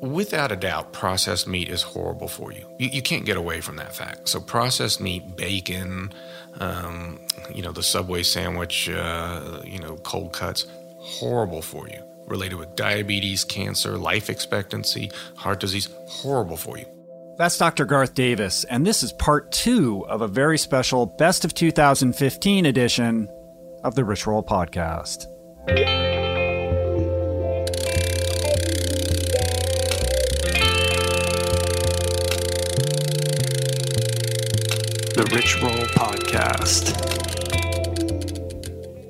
without a doubt, processed meat is horrible for you. You, you can't get away from that fact. So, processed meat, bacon, um, you know, the Subway sandwich, uh, you know, cold cuts, horrible for you. Related with diabetes, cancer, life expectancy, heart disease, horrible for you. That's Dr. Garth Davis, and this is part two of a very special Best of 2015 edition of the Rich Roll Podcast. Rich Roll Podcast.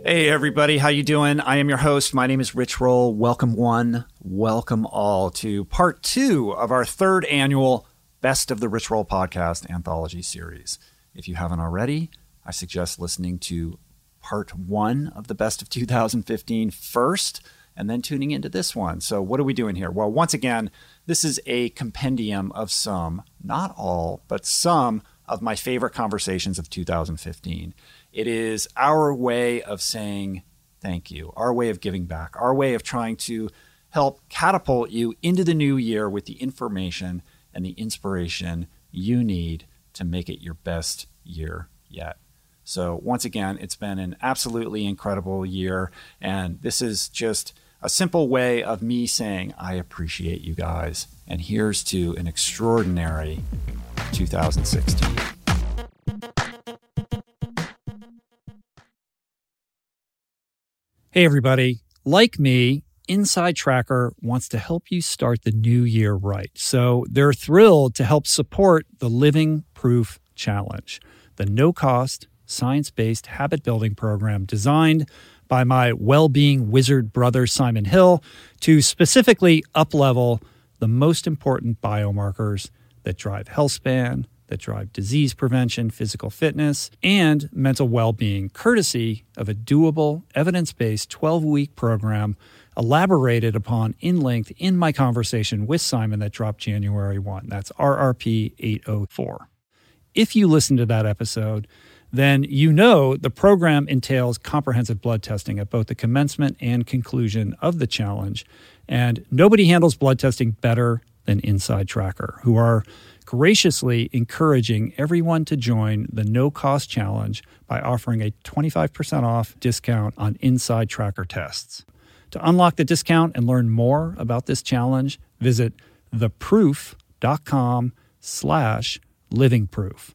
Hey everybody, how you doing? I am your host. My name is Rich Roll. Welcome one, welcome all to part two of our third annual Best of the Rich Roll Podcast anthology series. If you haven't already, I suggest listening to part one of the Best of 2015 first and then tuning into this one. So, what are we doing here? Well, once again, this is a compendium of some, not all, but some of my favorite conversations of 2015. It is our way of saying thank you, our way of giving back, our way of trying to help catapult you into the new year with the information and the inspiration you need to make it your best year yet. So, once again, it's been an absolutely incredible year. And this is just a simple way of me saying, I appreciate you guys. And here's to an extraordinary 2016. Hey, everybody. Like me, Inside Tracker wants to help you start the new year right. So they're thrilled to help support the Living Proof Challenge, the no cost, science based habit building program designed by my well being wizard brother, Simon Hill, to specifically uplevel the most important biomarkers that drive health span, that drive disease prevention, physical fitness, and mental well being, courtesy of a doable, evidence based 12 week program elaborated upon in length in my conversation with Simon that dropped January 1. That's RRP 804. If you listen to that episode, then you know the program entails comprehensive blood testing at both the commencement and conclusion of the challenge. And nobody handles blood testing better than Inside Tracker, who are graciously encouraging everyone to join the no cost challenge by offering a 25% off discount on Inside Tracker tests. To unlock the discount and learn more about this challenge, visit theproof.com slash livingproof.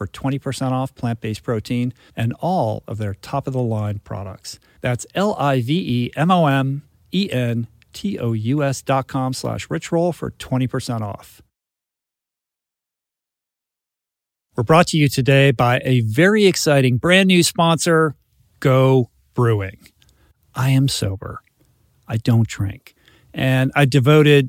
for 20% off plant based protein and all of their top of the line products. That's L I V E M O M E N T O U S dot com slash richroll for 20% off. We're brought to you today by a very exciting brand new sponsor, Go Brewing. I am sober. I don't drink. And I devoted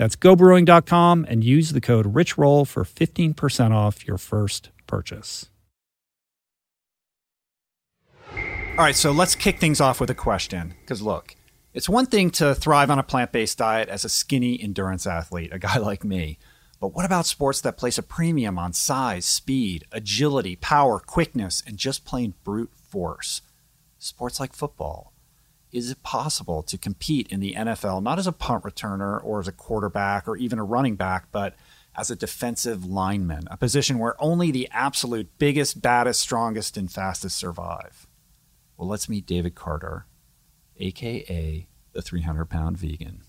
That's gobrewing.com and use the code RICHROLL for 15% off your first purchase. All right, so let's kick things off with a question. Because look, it's one thing to thrive on a plant based diet as a skinny endurance athlete, a guy like me. But what about sports that place a premium on size, speed, agility, power, quickness, and just plain brute force? Sports like football. Is it possible to compete in the NFL not as a punt returner or as a quarterback or even a running back, but as a defensive lineman, a position where only the absolute biggest, baddest, strongest, and fastest survive? Well, let's meet David Carter, aka the 300 pound vegan.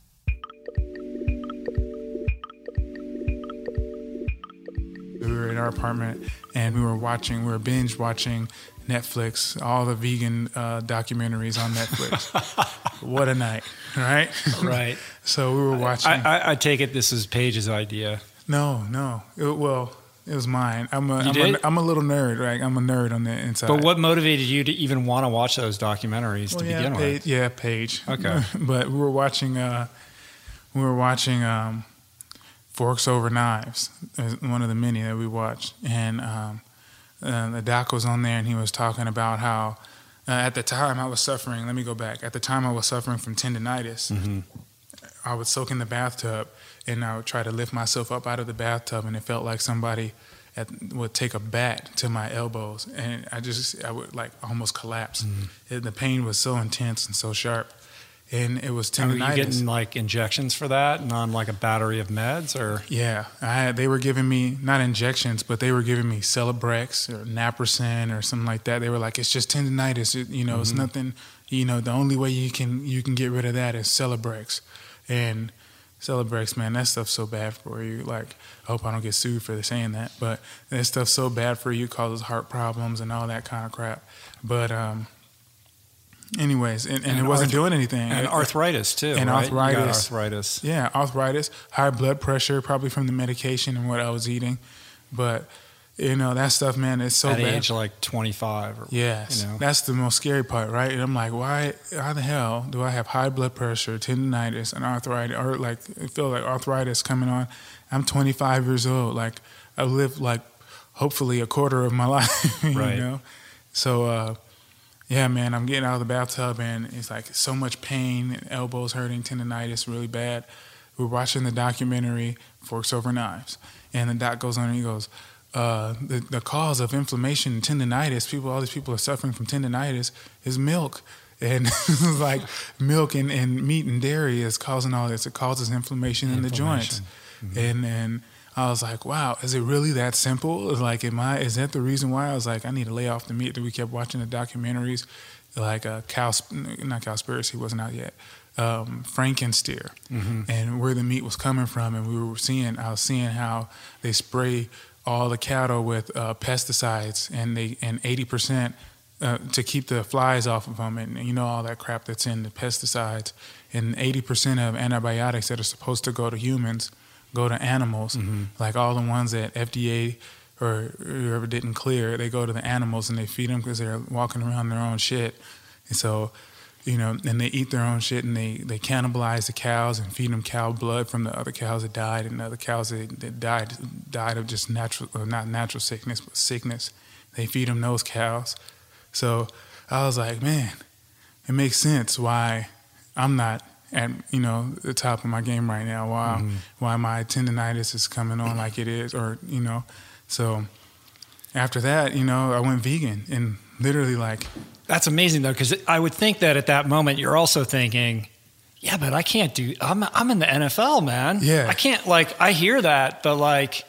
We were in our apartment and we were watching, we were binge watching Netflix, all the vegan uh, documentaries on Netflix. what a night, right? Right. so we were watching. I, I, I take it this is Paige's idea. no, no. It, well, it was mine. I'm a, I'm, a, I'm a little nerd, right? I'm a nerd on the inside. But what motivated you to even want to watch those documentaries Well, to yeah, begin Paige, with? yeah, Paige. Okay. but we were watching. Uh, we were watching um, Forks Over Knives, uh, one of the many that we watched, and um, uh, the doc was on there, and he was talking about how uh, at the time I was suffering. Let me go back. At the time I was suffering from tendonitis. I would soak in the bathtub, and I would try to lift myself up out of the bathtub, and it felt like somebody at, would take a bat to my elbows, and I just I would like almost collapse. It, the pain was so intense and so sharp, and it was Were you getting like injections for that and on like a battery of meds or? Yeah, I had, they were giving me not injections, but they were giving me Celebrex or Naproxen or something like that. They were like, "It's just tendonitis. It, you know, it's nothing. You know, the only way you can you can get rid of that is Celebrex." And Celebrex, man, that stuff's so bad for you. Like, I hope I don't get sued for saying that, but that stuff's so bad for you, causes heart problems and all that kind of crap. But um, anyways, and, and, And it wasn't arth- doing anything. And It- arthritis too. And right? Arthritis. arthritis. yeah, arthritis, high blood pressure, probably from the medication and what I was eating. But you know that stuff, man, it's so at bad. age like 25. Or, yes, you know. that's the most scary part, right? And I'm like, why? How the hell do I have high blood pressure, tendonitis, and arthritis, or like I feel like arthritis coming on? I'm 25 years old. Like I've lived like hopefully a quarter of my life, you Right. know. So uh, yeah, man, I'm getting out of the bathtub and it's like so much pain, elbows hurting, tendonitis really bad. We're watching the documentary Forks Over Knives, and the doc goes on and he goes, uh, the, the cause of inflammation and tendonitis, people, all these people are suffering from tendonitis, is milk. And it's like milk and, and meat and dairy is causing all this. It causes inflammation, in the joints. And then I was like, wow, is it really that simple? Like, am I, is that the reason why? I was like, I need to lay off the meat. That we kept watching the documentaries, like uh, Cow, not Cowspiracy, wasn't out yet. Um, Frankensteer, and where the meat was coming from, and we were seeing, I was seeing how they spray all the cattle with uh, pesticides, and they and eighty percent uh, to keep the flies off of them, and you know all that crap that's in the pesticides, and eighty percent of antibiotics that are supposed to go to humans go to animals, mm-hmm. like all the ones that FDA or whoever didn't clear, they go to the animals and they feed them because they're walking around their own shit. And so, you know, and they eat their own shit and they, they cannibalize the cows and feed them cow blood from the other cows that died and the other cows that, that died died of just natural, or not natural sickness, but sickness. They feed them those cows. So I was like, man, it makes sense why I'm not at you know the top of my game right now. Why Mm-hmm. why my tendonitis is coming on like it is, or you know. So after that, you know, I went vegan and literally like That's amazing though, because I would think that at that moment you're also thinking, yeah, but I can't do. I'm I'm in the NFL, man. Yeah. I can't like. I hear that, but like,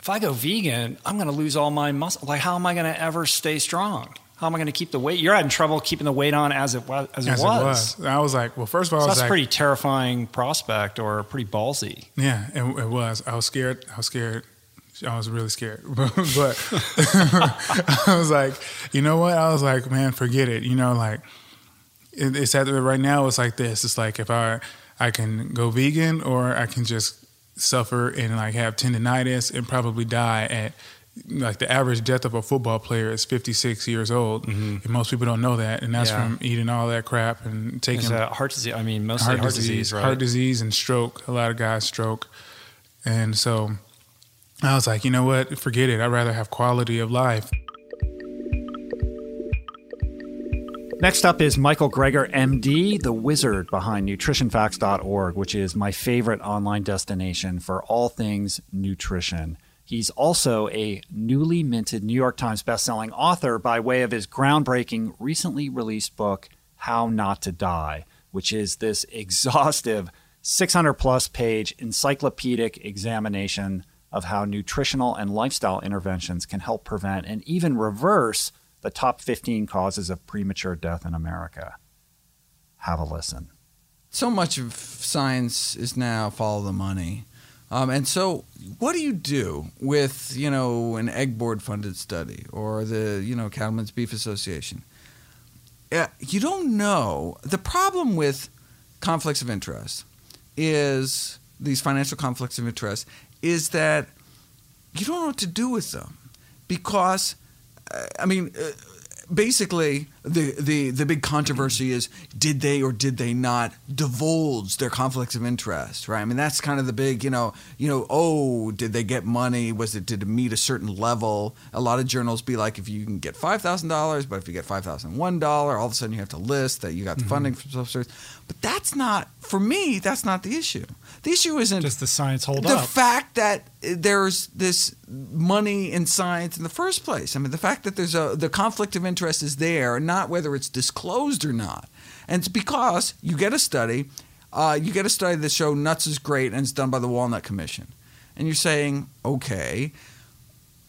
if I go vegan, I'm going to lose all my muscle. Like, how am I going to ever stay strong? How am I going to keep the weight? You're having trouble keeping the weight on as it was. As, as it was. And I was like, well, first of all, So I was that's a like, pretty terrifying prospect, or pretty ballsy. Yeah, it, it was. I was scared. I was scared. I was really scared. but I was like, you know what? I was like, man, forget it. You know, like it, it's at right now. It's like this. It's like if I I can go vegan or I can just suffer and like have tendonitis and probably die at like the average death of a football player is 56 years old mm-hmm. and most people don't know that and that's Yeah. from eating all that crap and taking that heart disease? I mean, mostly heart, heart, disease, disease, right? heart disease and stroke. A lot of guys stroke, and so I was like, you know what? Forget it. I'd rather have quality of life. Next up is Michael Greger, MD, the wizard behind nutritionfacts.org, which is my favorite online destination for all things nutrition. He's also a newly minted New York Times bestselling author by way of his groundbreaking, recently released book, How Not to Die, which is this exhaustive 600 plus page encyclopedic examination of how nutritional and lifestyle interventions can help prevent and even reverse the top 15 causes of premature death in America. Have a listen. so much of science is now follow the money. Um, and so, what do you do with you know an egg board funded study or the you know Cattlemen's Beef Association? Yeah, you don't know. The problem with conflicts of interest is these financial conflicts of interest is that you don't know what to do with them because uh, I mean. Uh, basically the, the the big controversy is did they or did they not divulge their conflicts of interest right? I mean that's kind of the big you know you know oh did they get money? Was it did it meet a certain level? A lot of journals be like if you can get $5000 but if you get $5001 all of a sudden you have to list that you got the mm-hmm. funding from some source but that's not for me that's not the issue the issue isn't Does the science hold the up? fact that there's this money in science in the first place. I mean, the fact that there's a the conflict of interest is there, not whether it's disclosed or not. And it's because you get a study, uh, you get a study that show nuts is great, and it's done by the Walnut Commission, and you're saying, okay,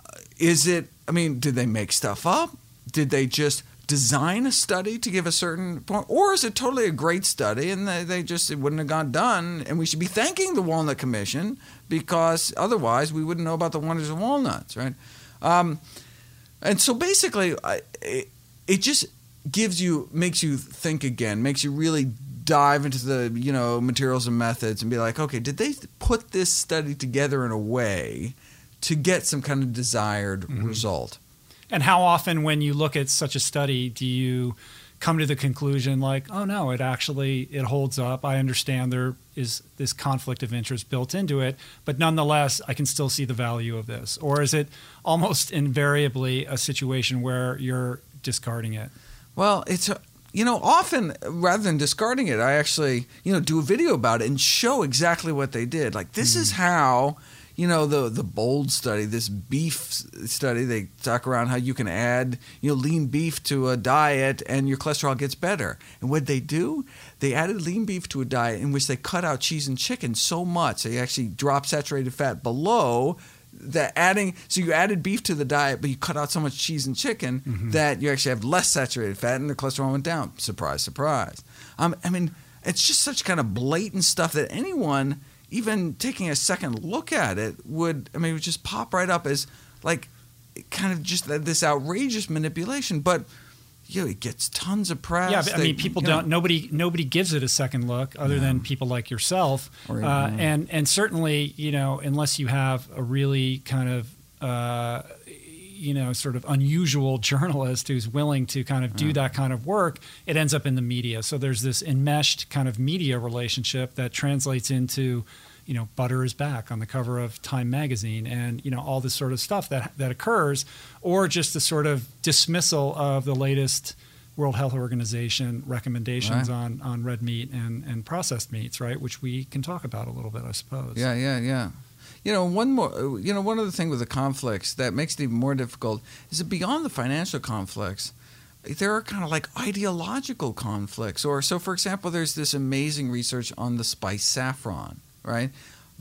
uh, is it? I mean, did they make stuff up? Did they just design a study to give a certain point, or is it totally a great study and they, they just it wouldn't have got done? And we should be thanking the Walnut Commission because otherwise we wouldn't know about the wonders of walnuts, right? Um, and so basically, I, it, it just gives you makes you think again, makes you really dive into the you know materials and methods and be like, okay, did they put this study together in a way to get some kind of desired result? And how often, when you look at such a study, do you come to the conclusion like, oh no, it actually it holds up. I understand there is this conflict of interest built into it, but nonetheless, I can still see the value of this. Or is it almost invariably a situation where you're discarding it? Well, it's a, you know often rather than discarding it, I actually you know do a video about it and show exactly what they did. Like this is mm-hmm. how you know the the bold study, this beef study. They talk around how you can add you know lean beef to a diet and your cholesterol gets better. And what they do, they added lean beef to a diet in which they cut out cheese and chicken so much they actually drop saturated fat below that adding so you added beef to the diet but you cut out so much cheese and chicken that you actually have less saturated fat and the cholesterol went down surprise surprise um, i mean it's just such kind of blatant stuff that anyone even taking a second look at it would i mean it would just pop right up as like kind of just this outrageous manipulation but you know, it gets tons of press. Yeah, but, I They- mean, people don't. Nobody, nobody gives it a second look, other than people like yourself. Or, uh, yeah. and and certainly, you know, unless you have a really kind of, uh, you know, sort of unusual journalist who's willing to kind of do mm. that kind of work, it ends up in the media. So there's this enmeshed kind of media relationship that translates into. You know, butter is back on the cover of Time magazine, and you know all this sort of stuff that that occurs, or just the sort of dismissal of the latest World Health Organization recommendations Right. on, on red meat and, and processed meats, right? Which we can talk about a little bit, I suppose. Yeah, yeah, yeah. You know, one more. Uh, you know, one other thing with the conflicts that makes it even more difficult is that beyond the financial conflicts, there are kind of like ideological conflicts. Or so, for example, there's this amazing research on the spice saffron, right?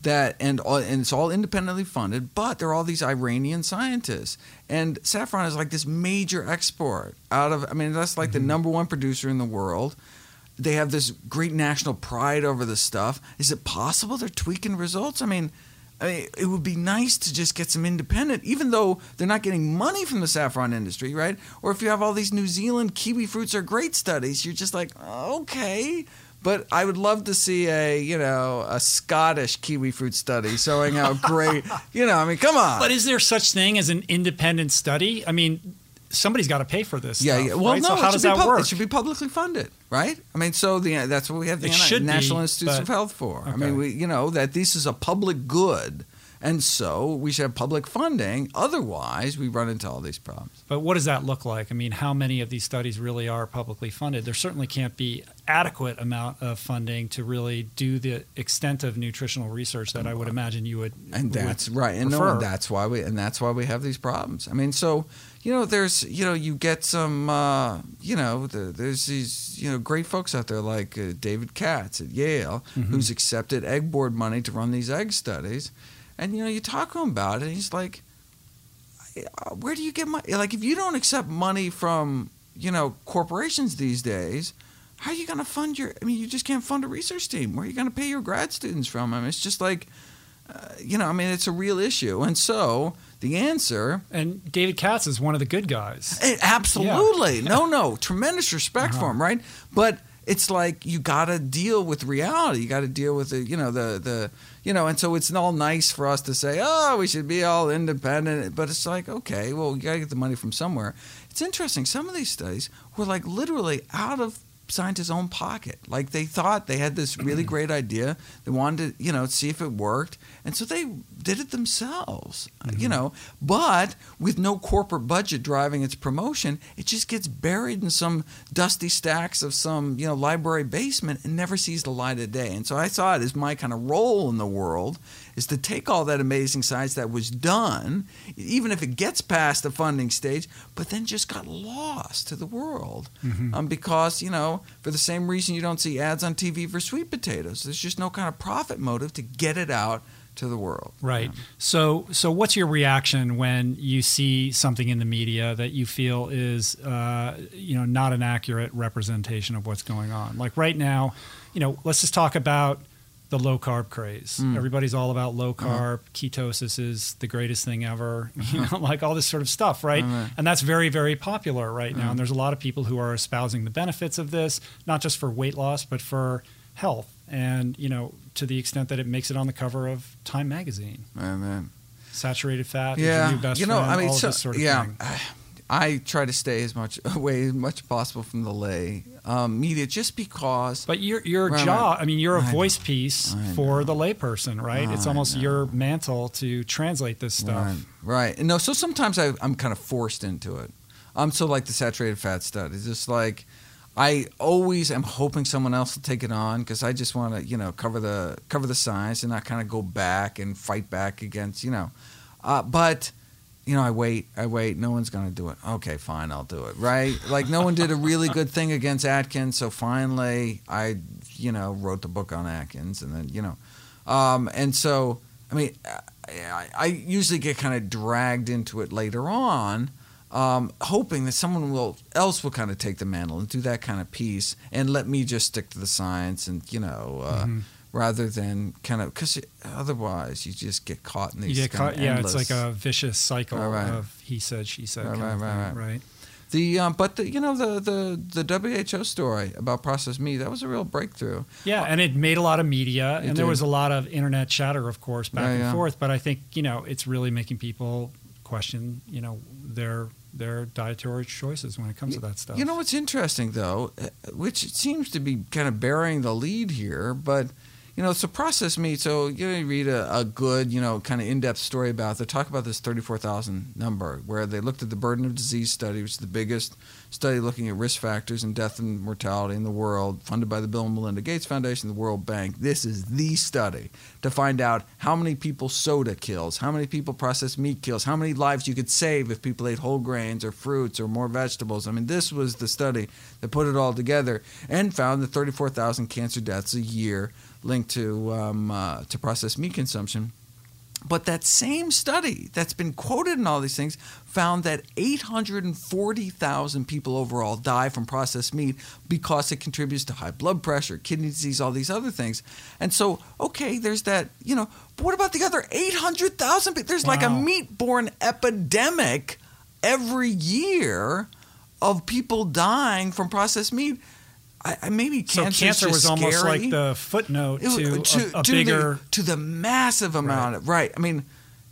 That and all, and it's all independently funded, but there are all these Iranian scientists, and saffron is like this major export out of. I mean, that's like the mm-hmm. number one producer in the world they have this great national pride over this stuff. Is it possible they're tweaking results? I mean, I mean, it would be nice to just get some independent, even though they're not getting money from the saffron industry, right? Or if you have all these New Zealand kiwi fruits are great studies, you're just like, okay. But I would love to see a, you know, a Scottish kiwi fruit study showing how great, you know, I mean, come on. But is there such thing as an independent study? I mean, somebody's got to pay for this. yeah, stuff, yeah. Well, right? no, so how does that pub- work? It should be publicly funded, right? I mean, so the that's what we have the should be, National Institutes but- of Health for. I mean, we you know that this is a public good, and so we should have public funding. Otherwise, we run into all these problems. But what does that look like? I mean, how many of these studies really are publicly funded? There certainly can't be adequate amount of funding to really do the extent of nutritional research that I would imagine you would. and would that's right and no and that's why we and that's why we have these problems i mean so you know there's you know you get some uh, you know the, there's these you know great folks out there like uh, david katz at yale Mm-hmm. who's accepted egg board money to run these egg studies and you know you talk to him about it and he's like uh, where do you get money like if you don't accept money from you know corporations these days how are you going to fund your i mean you just can't fund a research team where are you going to pay your grad students from i mean it's just like uh, you know, I mean, it's a real issue. And so the answer, And David Katz is one of the good guys. eh, absolutely, no, no, tremendous respect for him, right? But it's like you got to deal with reality. You got to deal with the, you know, the the, you know, and so it's all nice for us to say, oh, we should be all independent, but it's like, okay, well, you got to get the money from somewhere. It's interesting. Some of these studies were like literally out of scientists' own pocket. Like they thought they had this really great idea. They wanted to, you know, see if it worked. And so they did it themselves, uh, you mm-hmm. know, but with no corporate budget driving its promotion, it just gets buried in some dusty stacks of some, you know, library basement and never sees the light of day. And so I saw it as my kind of role in the world is to take all that amazing science that was done, even if it gets past the funding stage, but then just got lost to the world. Um, because, you know, for the same reason you don't see ads on TV for sweet potatoes. There's just no kind of profit motive to get it out to the world. Right. So, so what's your reaction when you see something in the media that you feel is, uh, you know, not an accurate representation of what's going on? Like right now, you know, let's just talk about the low carb craze. Mm. Everybody's all about low Uh-huh. carb. Ketosis is the greatest thing ever. You know, like all this sort of stuff, right? Uh-huh. And that's very, very popular right now. And there's a lot of people who are espousing the benefits of this, not just for weight loss, but for health. And you know, to the extent that it makes it on the cover of Time magazine Amen. saturated fat is Yeah, your new best you know, friend, I mean, all of so, this sort of yeah, thing. I try to stay as much away as much as possible from the lay um, media, just because. But your your Right, job. I mean, you're a I know. voice piece I for the layperson, right? it's almost know. your mantle to translate this stuff. Right, right. And no, so sometimes I, I'm kind of forced into it. I'm so like the saturated fat studies. It's just like I always am hoping someone else will take it on because I just want to, you know, cover the cover the science and not kind of go back and fight back against, you know. Uh, but you know, I wait, I wait. No one's going to do it. Okay, fine, I'll do it. Right? Like no one did a really good thing against Atkins, so finally, I, you know, wrote the book on Atkins, and then you know, um, and so I mean, I, I usually get kind of dragged into it later on, um, hoping that someone will else will kind of take the mantle and do that kind of piece, and let me just stick to the science, and you know, uh, Mhm. Rather than kind of because otherwise you just get caught in You these get kind caught, yeah, it's like a vicious cycle Right, right. of he said, she said, Right, kind of right, thing, right, right? The um, but the you know the the the WHO story about processed meat that was a real breakthrough. Yeah, and it made a lot of media, and there did. was a lot of internet chatter, of course, back Yeah, and yeah. forth. But I think you know it's really making people question, you know, their their dietary choices when it comes to that stuff. You know what's interesting though, uh, which seems to be kind of bearing the lead here, but you know, so processed meat. So you, read a, a good, you know, kind of in-depth story about. They talk about this thirty-four thousand number, where they looked at the burden of disease study, which is the biggest study looking at risk factors and death and mortality in the world, funded by the Bill and Melinda Gates Foundation, the World Bank. This is the study to find out how many people soda kills, how many people processed meat kills, how many lives you could save if people ate whole grains or fruits or more vegetables. I mean, this was the study that put it all together and found that 34,000 cancer deaths a year linked to um, uh, to processed meat consumption. But that same study that's been quoted in all these things found that 840,000 people overall die from processed meat because it contributes to high blood pressure, kidney disease, all these other things. And so, okay, there's that, you know, but what about the other 800,000 people? There's like a meat borne epidemic every year of people dying from processed meat. I, I maybe so cancer was just almost like the footnote It was- to, a, a bigger. the, to the massive amount of right. I mean,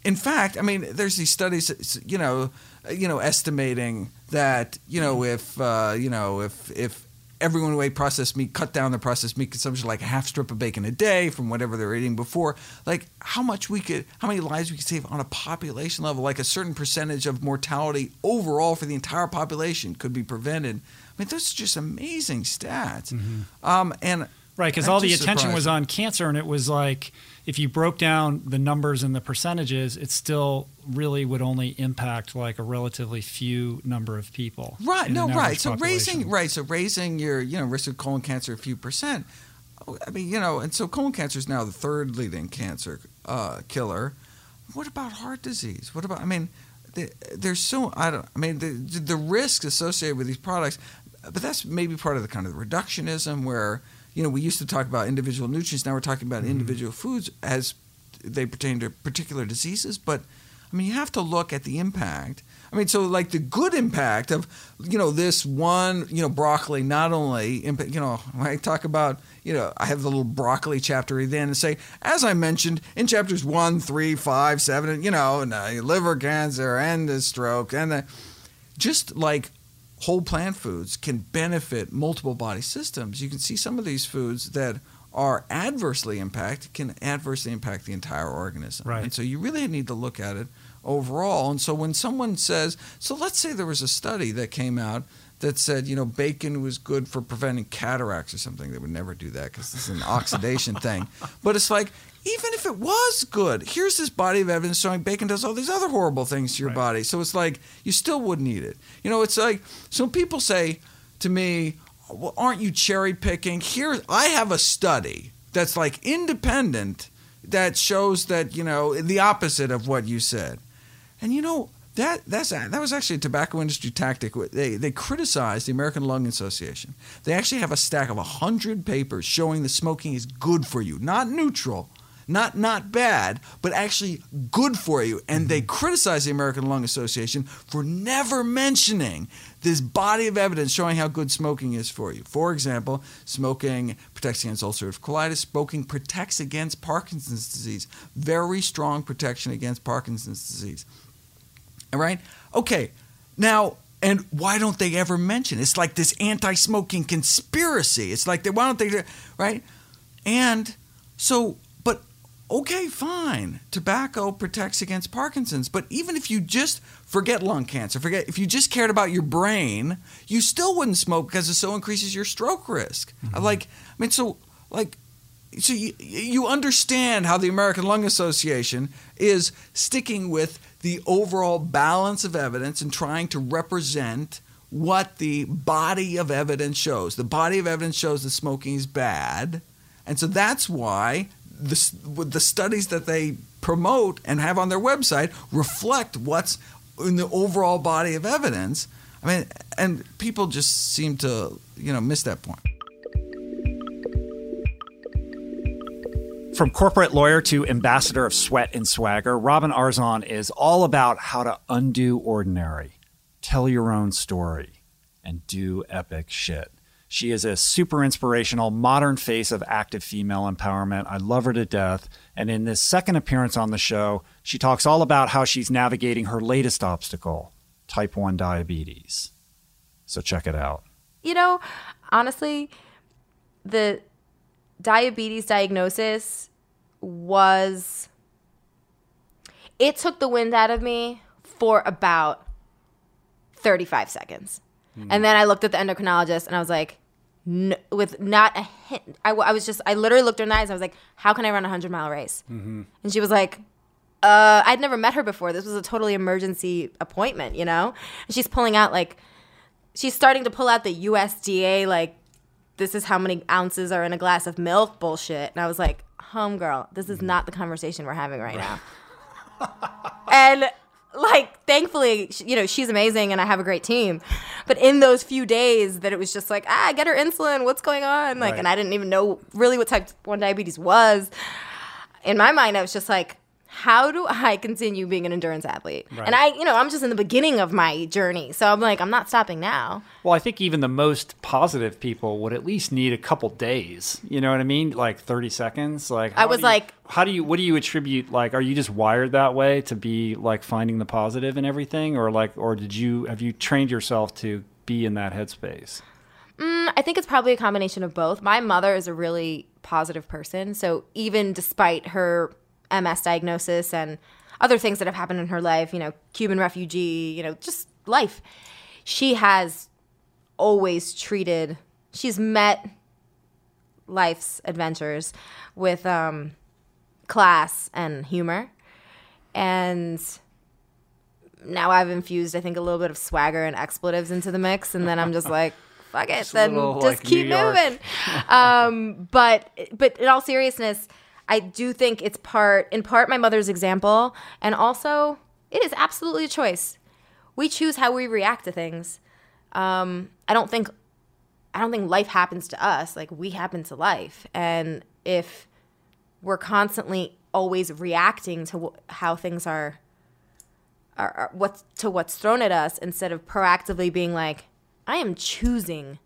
in fact, I mean, there's these studies, you know, uh, you know, estimating that you know if uh, you know if if everyone who ate processed meat cut down their processed meat consumption like a half strip of bacon a day from whatever they were eating before, like how much we could, how many lives we could save on a population level, like a certain percentage of mortality overall for the entire population could be prevented. I mean, those are just amazing stats. Um, and Right, because all the attention was on cancer, and it was like if you broke down the numbers and the percentages, it still really would only impact like a relatively few number of people. Right. No. Right. So raising right. So raising your you know risk of colon cancer a few percent. Oh, I mean you know, and so colon cancer is now the third leading cancer uh, killer. What about heart disease? What about? I mean, the, there's so I don't. I mean, the the risks associated with these products, but that's maybe part of the kind of reductionism where you know we used to talk about individual nutrients. Now we're talking about Mm-hmm. individual foods as they pertain to particular diseases. But I mean, you have to look at the impact. I mean, so like the good impact of, you know, this one, you know, broccoli not only, you know, when I talk about, you know, I have the little broccoli chapter then and say, as I mentioned in chapters one, three, five, seven, you know, and uh, liver cancer and the stroke and the, just like whole plant foods can benefit multiple body systems. You can see some of these foods that are adversely impacted can adversely impact the entire organism. Right. And so you really need to look at it overall. And so when someone says, so let's say there was a study that came out that said, you know, bacon was good for preventing cataracts or something. They would never do that because is an oxidation thing. But it's like, even if it was good, here's this body of evidence showing bacon does all these other horrible things to your Right. body. So it's like, you still wouldn't eat it. You know, it's like, so people say to me, well, aren't you cherry picking? Here, I have a study that's like independent that shows that, you know, the opposite of what you said. And you know that that's that was actually a tobacco industry tactic. They they criticized the American Lung Association. They actually have a stack of hundred papers showing that smoking is good for you, not neutral, not not bad, but actually good for you. And they mm-hmm. criticize the American Lung Association for never mentioning this body of evidence showing how good smoking is for you. For example, smoking protects against ulcerative colitis. Smoking protects against Parkinson's disease. Very strong protection against Parkinson's disease. All right? Okay. Now, and why don't they ever mention? It's like this anti-smoking conspiracy. It's like they why don't they right? And so okay, fine. Tobacco protects against Parkinson's, but even if you just forget lung cancer, forget if you just cared about your brain, you still wouldn't smoke because it so increases your stroke risk. Mm-hmm. Like I mean so like so you, you understand how the American Lung Association is sticking with the overall balance of evidence and trying to represent what the body of evidence shows. The body of evidence shows that smoking is bad, and so that's why the the studies that they promote and have on their website reflect what's in the overall body of evidence. I mean, and people just seem to you know miss that point. From corporate lawyer to ambassador of sweat and swagger, Robin Arzon is all about how to undo ordinary. tell your own story, and do epic shit. She is a super inspirational modern face of active female empowerment. I love her to death. And in this second appearance on the show, she talks all about how she's navigating her latest obstacle type 1 diabetes. So check it out. You know, honestly, the diabetes diagnosis was it took the wind out of me for about 35 seconds. And hmm. then I looked at the endocrinologist and I was like, with not a hint, I, w- I was just, I literally looked her in the eyes and I was like, how can I run a 100 mile race? Mm-hmm. And she was like, uh, I'd never met her before. This was a totally emergency appointment, you know? And she's pulling out like, she's starting to pull out the USDA, like, this is how many ounces are in a glass of milk bullshit. And I was like, homegirl, this is hmm. not the conversation we're having right now. and like, thankfully, you know, she's amazing and I have a great team. But in those few days that it was just like, ah, get her insulin, what's going on? Like, and I didn't even know really what type 1 diabetes was. In my mind, I was just like, how do I continue being an endurance athlete? And I, you know, I'm just in the beginning of my journey. So I'm like, I'm not stopping now. Well, I think even the most positive people would at least need a couple days. You know what I mean? Like 30 seconds. Like I was you- like- how do you? What do you attribute? Like, are you just wired that way to be like finding the positive and everything, or like, or did you have you trained yourself to be in that headspace? Mm, I think it's probably a combination of both. My mother is a really positive person. So even despite her MS diagnosis and other things that have happened in her life, you know, Cuban refugee, you know, just life, she has always treated, she's met life's adventures with um, class and humor. And now I've infused, I think, a little bit of swagger and expletives into the mix, and then I'm just like, fuck it, then little, just like, keep moving. um, but but in all seriousness, I do think it's part in part my mother's example, and also it is absolutely a choice. We choose how we react to things. Um, I don't think I don't think life happens to us like we happen to life, and if we're constantly always reacting to how things are are, are what's to what's thrown at us instead of proactively being like i am choosing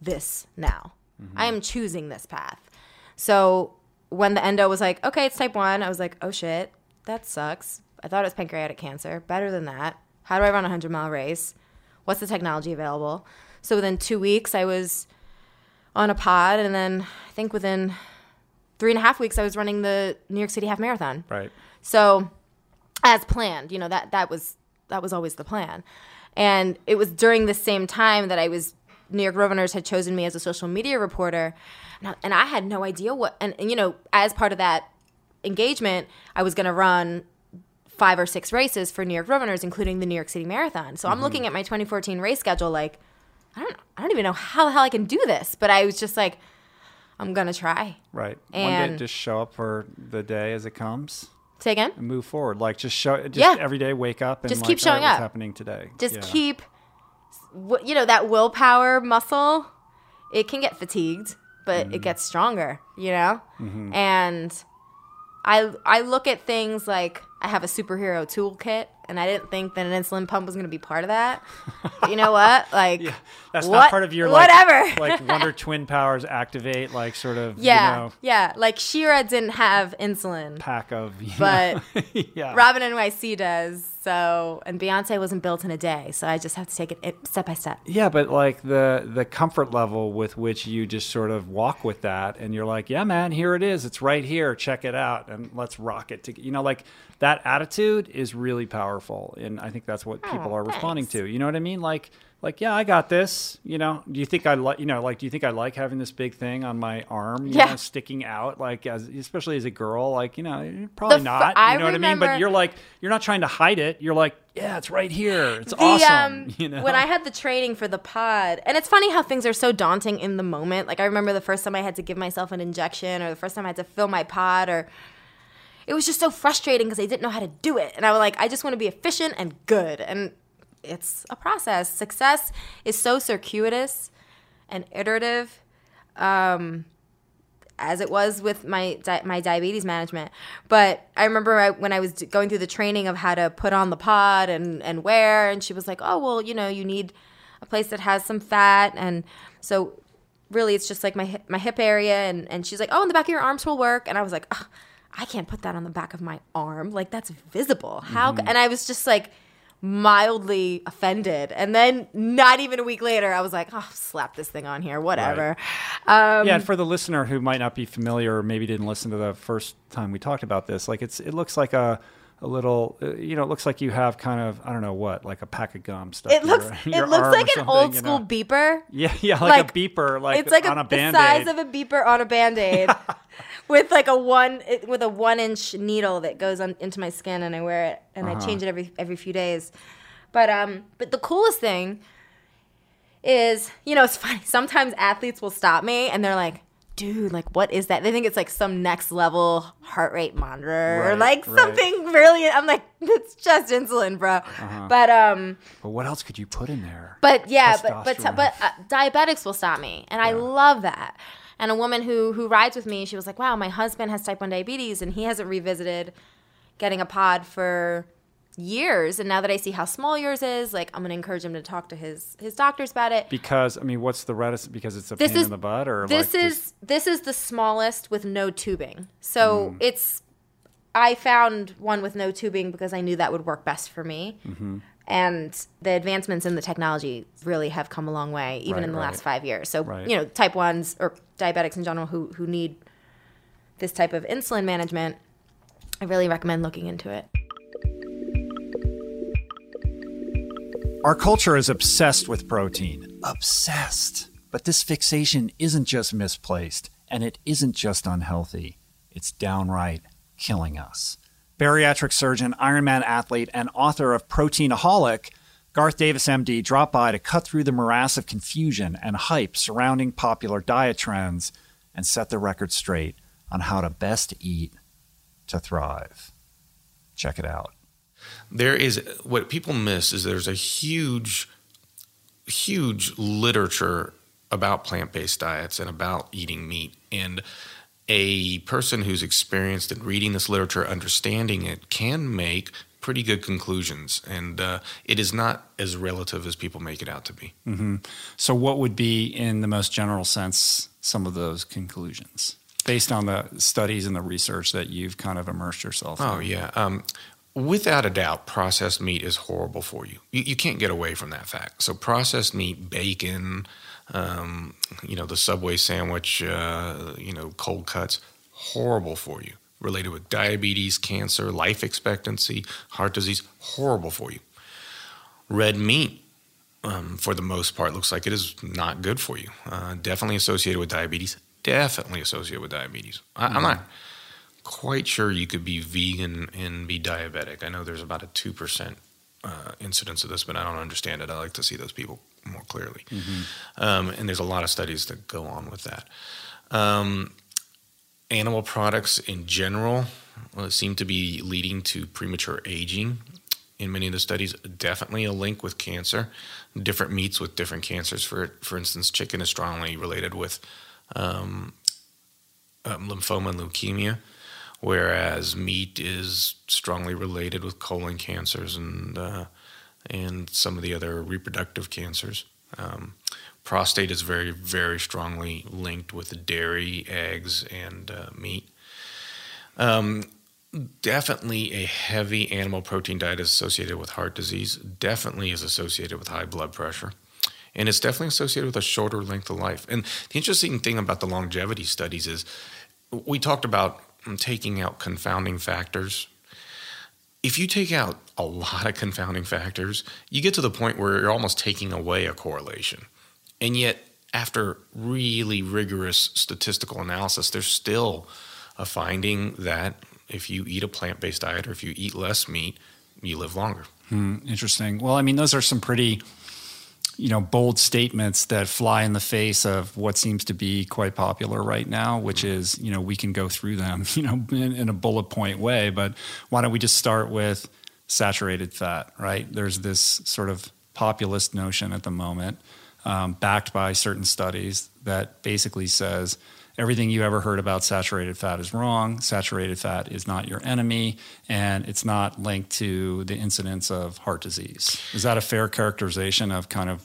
this now i am choosing this path so when the endo was like okay it's type 1 i was like oh shit that sucks. I thought it was pancreatic cancer. Better than that. How do i run a 100 mile race? What's the technology available? So within two weeks i was on a pod and then i think within three and a half weeks i was running the new york city half marathon. Right. so as planned, you know, that that was that was always the plan. And it was during the same time that I was New York Rovers had chosen me as a social media reporter. And I, and I had no idea what and, and you know, as part of that engagement, I was going to run five or six races for New York Rovers, including the New York City Marathon. So I'm mm-hmm. looking at my 2014 race schedule like I don't I don't even know how the hell I can do this, but I was just like I'm going to try. Right. One day, And- just show up for the day as it comes Say again? and move forward. Like just show, just Yeah. every day, wake up and Just like, keep showing right, what's up. happening today. just Yeah. keep you know that willpower muscle it can get fatigued but it mm. gets stronger you know? Mm-hmm. And i i look at things like i have a superhero toolkit and i didn't think that an insulin pump was going to be part of that. But you know what? Like That's what- not part of your like, whatever. like Wonder Twin powers activate, like sort of yeah you know, yeah like She-Ra didn't have insulin. Pack of. You But know, yeah, Robin NYC does. So, and Beyonce wasn't built in a day. So I just have to take it step by step. Yeah, but like the the comfort level with which you just sort of walk with that, and you're like, yeah, man, here it is. It's right here. Check it out, and let's rock it. To you know, like that attitude is really powerful, and I think that's what people Oh, are responding thanks. to. You know what I mean? Like. Like yeah, I got this. You know, do you think I like? You know, like, do you think I like having this big thing on my arm? You Yeah. know, sticking out, like as especially as a girl, like you know, probably The not. I You know what I mean? But you're like, you're not trying to hide it. You're like, yeah, it's right here. It's The, awesome. um, you know, When I had the training for the pod, and it's funny how things are so daunting in the moment. Like I remember the first time I had to give myself an injection, or the first time I had to fill my pod, or it was just so frustrating because I didn't know how to do it. And I was like, I just want to be efficient and good. And it's a process. Success is so circuitous and iterative. Um, as it was with my di- my diabetes management. But I remember I, when I was d- going through the training of how to put on the pod and and where, and she was like, "Oh well, you know, you need a place that has some fat," and so really it's just like my hip, my hip area, and and she's like, "Oh, in the back of your arms will work," and I was like, "Ugh, I can't put that on the back of my arm, like that's visible. How?" c-" And I was just like mildly offended. And then not even a week later i was like oh slap this thing on here whatever. Um, yeah, and for the listener who might not be familiar or maybe didn't listen to the first time we talked about this, like it's it looks like a a little, uh, you know, it looks like you have kind of I don't know what, like a pack of gum stuff. it looks it looks like an old school beeper. Yeah, yeah, like, like, a beeper, like it's like on a, a, the size of a beeper on a band-aid with like a one with a one inch needle that goes on into my skin and i wear it and Uh-huh. i change it every every few days but um but the coolest thing is you know it's funny sometimes athletes will stop me and they're like dude like what is that they think it's like some next level heart rate monitor or like right. something really i'm like it's just insulin bro Uh-huh. but um But what else could you put in there? but yeah, but but but uh, diabetics will stop me, and I love that. And a woman who who rides with me, she was like, "Wow, my husband has type one diabetes, and he hasn't revisited getting a pod for years. And now that I see how small yours is, like I'm gonna encourage him to talk to his his doctors about it. because I mean, what's the reticence? Because it's a This pain is in the butt, or this like is just- this is the smallest with no tubing. So Mm. it's I found one with no tubing because I knew that would work best for me. Mm-hmm. And the advancements in the technology really have come a long way, even Right, in the right. last five years. So Right. you know, type ones or diabetics in general who who need this type of insulin management, I really recommend looking into it. Our culture is obsessed with protein. Obsessed. But this fixation isn't just misplaced, and it isn't just unhealthy. It's downright killing us. Bariatric surgeon, Ironman athlete, and author of Proteinaholic, Garth Davis, MD, dropped by to cut through the morass of confusion and hype surrounding popular diet trends and set the record straight on how to best eat to thrive. Check it out. there is what people miss is there's a huge huge literature about plant-based diets and about eating meat and a person who's experienced in reading this literature understanding it can make pretty good conclusions and uh, it is not as relative as people make it out to be So, what would be, in the most general sense, some of those conclusions based on the studies and the research that you've kind of immersed yourself Oh in? yeah. Um, without a doubt, processed meat is horrible for you. you. You can't get away from that fact. So processed meat, bacon, um, you know, the Subway sandwich, uh, you know, cold cuts, horrible for you. Related with diabetes, cancer, life expectancy, heart disease, horrible for you. Red meat, um, for the most part, looks like it is not good for you. Uh, definitely associated with diabetes. Definitely associated with diabetes. I, I'm not quite sure you could be vegan and be diabetic. I know there's about a 2% uh, incidence of this, but I don't understand it. I like to see those people more clearly. Um, and there's a lot of studies that go on with that. Um, animal products in general uh, seem to be leading to premature aging. In many of the studies, definitely a link with cancer. Different meats with different cancers. For for instance, chicken is strongly related with um, um, lymphoma and leukemia, whereas meat is strongly related with colon cancers and uh, and some of the other reproductive cancers. Um, prostate is very very strongly linked with dairy, eggs, and uh, meat. Um, definitely a heavy animal protein diet is associated with heart disease. Definitely is associated with high blood pressure and it's definitely associated with a shorter length of life. And the interesting thing about the longevity studies is we talked about taking out confounding factors. If you take out a lot of confounding factors, you get to the point where you're almost taking away a correlation. And yet, after really rigorous statistical analysis, there's still a finding that if you eat a plant based diet or if you eat less meat, you live longer. Hmm, interesting. Well, I mean, those are some pretty, you know, bold statements that fly in the face of what seems to be quite popular right now, which is, you know, we can go through them, you know, in, in a bullet point way. But why don't we just start with saturated fat, right? There's this sort of populist notion at the moment, um, backed by certain studies, that basically says everything you ever heard about saturated fat is wrong. Saturated fat is not your enemy, and it's not linked to the incidence of heart disease. Is that a fair characterization of kind of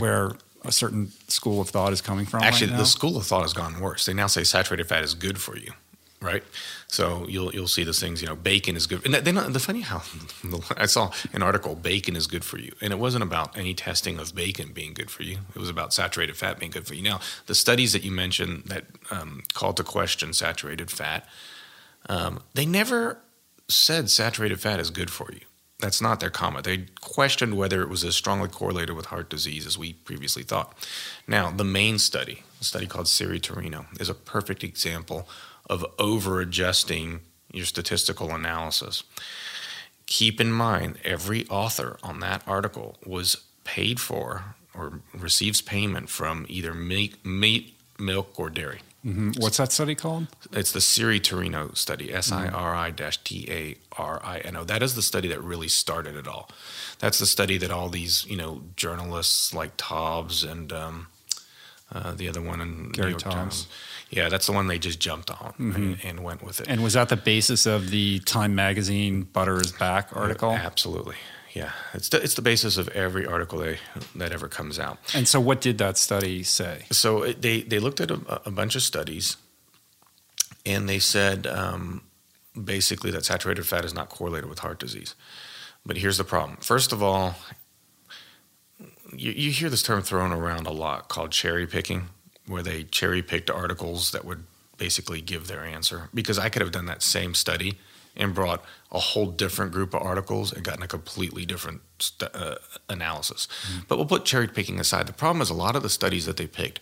where a certain school of thought is coming from? Actually, right the school of thought has gone worse. They now say saturated fat is good for you, right? So you'll you'll see those things. You know, bacon is good. And they not, the funny how I saw an article, bacon is good for you, and it wasn't about any testing of bacon being good for you. It was about saturated fat being good for you. Now, the studies that you mentioned that um, called to question saturated fat, um, they never said saturated fat is good for you. That's not their comment. They questioned whether it was as strongly correlated with heart disease as we previously thought. Now, the main study, a study called Siri-Tarino, is a perfect example of over adjusting your statistical analysis. Keep in mind, every author on that article was paid for or receives payment from either meat, meat milk, or dairy. Mhm. What's that study called? It's the Siri-Tarino study, S I R I T A R I N O. That is the study that really started it all. That's the study that all these, you know, journalists like Taubes and um, uh, the other one in Gary New York. Times. Yeah, that's the one they just jumped on and, mm-hmm. and went with it. And was that the basis of the Time Magazine "Butter is Back" uh, article? Absolutely. Yeah, it's the, it's the basis of every article they, that ever comes out. And so, what did that study say? So it, they they looked at a, a bunch of studies, and they said um, basically that saturated fat is not correlated with heart disease. But here's the problem. First of all, you, you hear this term thrown around a lot called cherry picking, where they cherry picked articles that would basically give their answer. Because I could have done that same study and brought a whole different group of articles and gotten a completely different st- uh, analysis. But we'll put cherry picking aside. The problem is a lot of the studies that they picked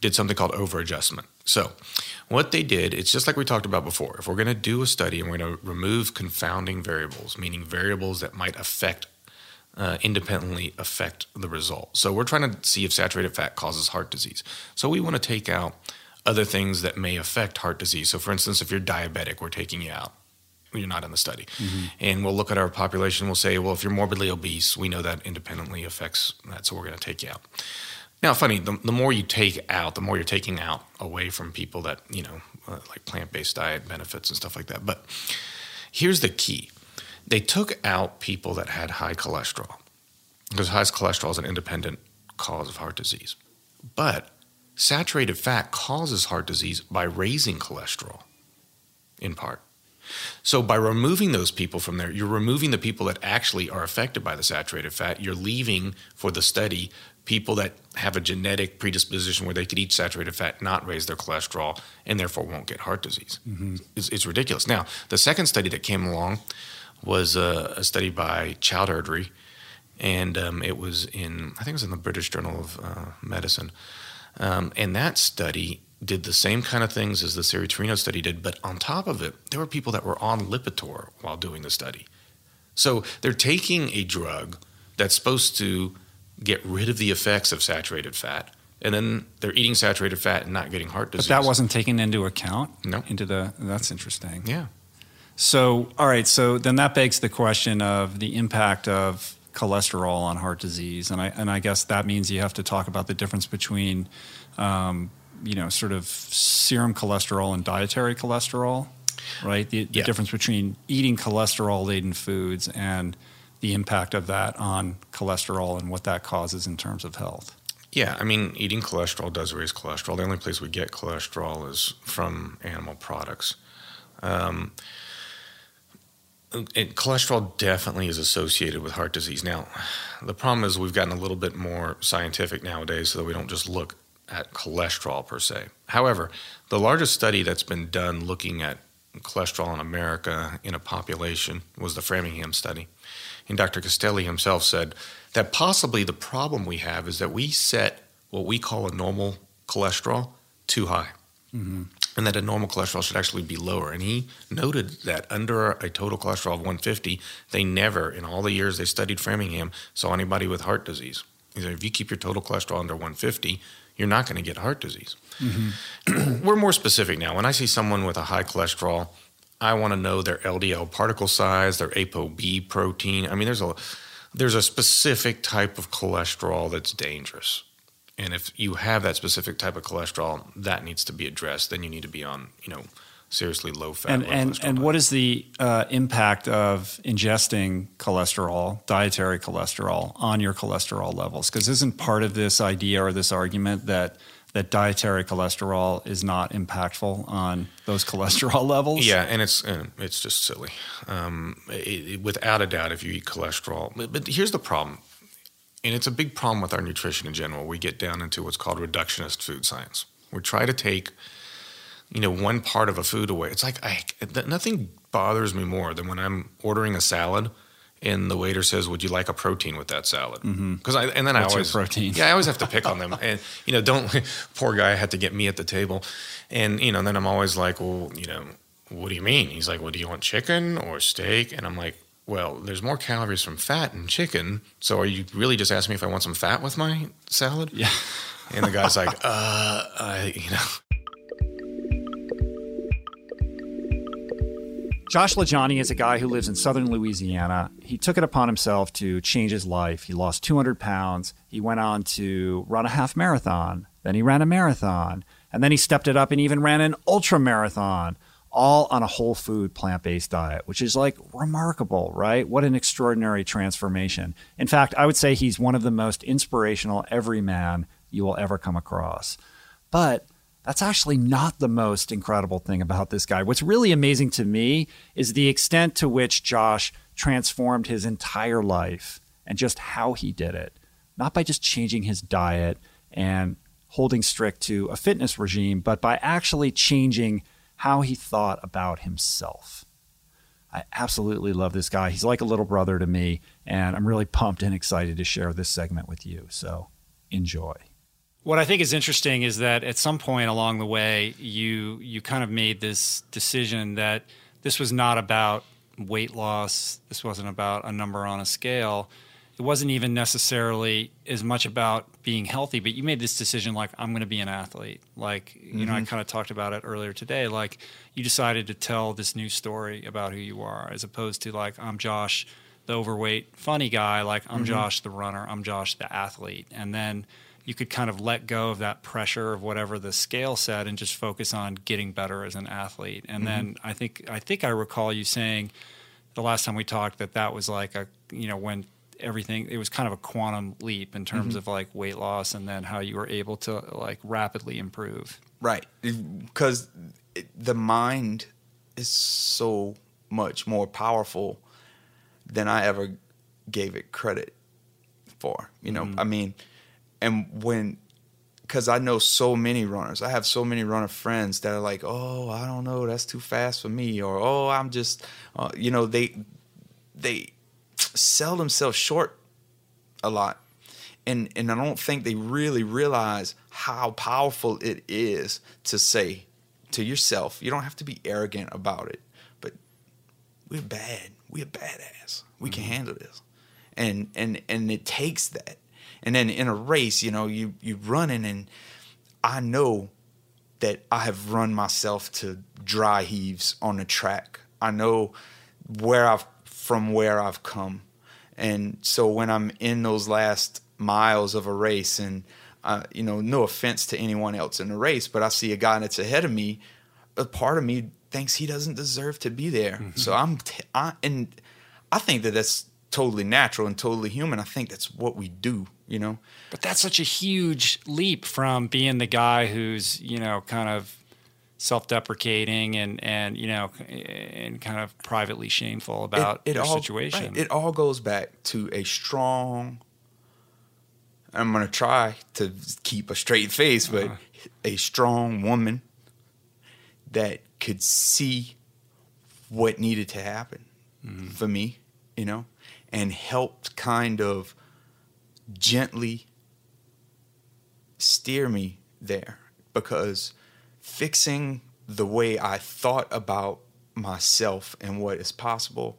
did something called over-adjustment. So, what they did, it's just like we talked about before. If we're going to do a study and we're going to remove confounding variables, meaning variables that might affect uh, independently affect the result. So, we're trying to see if saturated fat causes heart disease. So, we want to take out other things that may affect heart disease. So, for instance, if you're diabetic, we're taking you out. You're not in the study. And we'll look at our population. And we'll say, well, if you're morbidly obese, we know that independently affects that. So, we're going to take you out. Now, funny, the, the more you take out, the more you're taking out away from people that, you know, uh, like plant based diet benefits and stuff like that. But here's the key they took out people that had high cholesterol because high cholesterol is an independent cause of heart disease. But saturated fat causes heart disease by raising cholesterol, in part. So by removing those people from there, you're removing the people that actually are affected by the saturated fat. You're leaving for the study people that have a genetic predisposition where they could eat saturated fat, not raise their cholesterol, and therefore won't get heart disease. Mm-hmm. It's, it's ridiculous. Now, the second study that came along was a, a study by Chowdhury, and um, it was in, I think it was in the British Journal of uh, Medicine. Um, and that study did the same kind of things as the Siri-Tarino study did, but on top of it, there were people that were on Lipitor while doing the study. So they're taking a drug that's supposed to get rid of the effects of saturated fat, and then they're eating saturated fat and not getting heart disease. But that wasn't taken into account. No. Into the that's interesting. yeah. So, all right. So then that begs the question of the impact of cholesterol on heart disease, and I and I guess that means you have to talk about the difference between, um, you know, sort of serum cholesterol and dietary cholesterol, right? The, the Yeah. difference between eating cholesterol-laden foods and the impact of that on cholesterol and what that causes in terms of health. Yeah, I mean, eating cholesterol does raise cholesterol. The only place we get cholesterol is from animal products. Um, and cholesterol definitely is associated with heart disease. Now, the problem is we've gotten a little bit more scientific nowadays so that we don't just look at cholesterol per se. However, the largest study that's been done looking at cholesterol in America in a population was the Framingham study. And Dr. Castelli himself said that possibly the problem we have is that we set what we call a normal cholesterol too high. Mm-hmm. And that a normal cholesterol should actually be lower. And he noted that under a total cholesterol of 150, they never, in all the years they studied Framingham, saw anybody with heart disease. He said, if you keep your total cholesterol under 150, you're not going to get heart disease. Mm-hmm. We're more specific now. When I see someone with a high cholesterol, I want to know their LDL particle size, their ApoB protein. I mean, there's a there's a specific type of cholesterol that's dangerous, And if you have that specific type of cholesterol, that needs to be addressed. Then you need to be on, you know, seriously low fat. And low and and diet. what is the uh, impact of ingesting cholesterol, dietary cholesterol, on your cholesterol levels? Because isn't part of this idea or this argument that that dietary cholesterol is not impactful on those cholesterol levels? Yeah, and it's it's just silly. Um, it, it- without a doubt, if you eat cholesterol, but, but here's the problem, and it's a big problem with our nutrition in general. We get down into what's called reductionist food science. We try to take, you know, one part of a food away. It's like I, th- nothing bothers me more than when I'm ordering a salad. And the waiter says, "Would you like a protein with that salad?" Mm-hmm. Because I and then What's I always protein? Yeah, I always have to pick on them, and you know, don't poor guy had to get me at the table, and you know, then I'm always like, well, you know, what do you mean? He's like, well, do you want chicken or steak? And I'm like, well, there's more calories from fat in chicken, so are you really just asking me if I want some fat with my salad? Yeah. And the guy's like, uh, I, you know. Josh LaJaunie is a guy who lives in southern Louisiana. He took it upon himself to change his life. He lost 200 pounds. He went on to run a half marathon. Then he ran a marathon. And then he stepped it up and even ran an ultra marathon, all on a whole food, plant based diet, which is like remarkable, right? What an extraordinary transformation. In fact, I would say he's one of the most inspirational everyman you will ever come across. But that's actually not the most incredible thing about this guy. What's really amazing to me is the extent to which Josh transformed his entire life and just how he did it. Not by just changing his diet and holding strict to a fitness regime, but by actually changing how he thought about himself. I absolutely love this guy. He's like a little brother to me, and I'm really pumped and excited to share this segment with you. So enjoy. What I think is interesting is that at some point along the way, you you kind of made this decision that this was not about weight loss. This wasn't about a number on a scale. It wasn't even necessarily as much about being healthy, but you made this decision like I'm going to be an athlete. Like you know, I mm-hmm. kind of talked about it earlier today. Like you decided to tell this new story about who you are, as opposed to like I'm Josh, the overweight funny guy. Like I'm mm-hmm. Josh the runner. I'm Josh the athlete, and then you could kind of let go of that pressure of whatever the scale said and just focus on getting better as an athlete. And then mm-hmm. I think I think I recall you saying the last time we talked that that was like a you know when everything it was kind of a quantum leap in terms of like weight loss and then how you were able to like rapidly improve. Right. Because the mind is so much more powerful than I ever gave it credit for. You know, I mean, and when, because I know so many runners, I have so many runner friends that are like, oh, I don't know, that's too fast for me, or oh, I'm just, uh, you know, they, they sell themselves short a lot and and I don't think they really realize how powerful it is to say to yourself, you don't have to be arrogant about it, but we're bad. We're badass. We can mm-hmm. handle this. And and and it takes that. And then in a race, you know, you you running and I know that I have run myself to dry heaves on the track. I know where I've from where I've come. And so when I'm in those last miles of a race and uh, you know, no offense to anyone else in the race, but I see a guy that's ahead of me, a part of me thinks he doesn't deserve to be there. So I'm t- I, and I think that that's totally natural and totally human. I think that's what we do, you know. But that's such a huge leap from being the guy who's, you know, kind of self-deprecating and and you know and kind of privately shameful about your all, situation. right, it all goes back to a strong. I'm gonna try to keep a straight face, but Uh-huh. a strong woman that could see what needed to happen Mm-hmm. for me, you know, and helped kind of gently steer me there because fixing the way I thought about myself and what is possible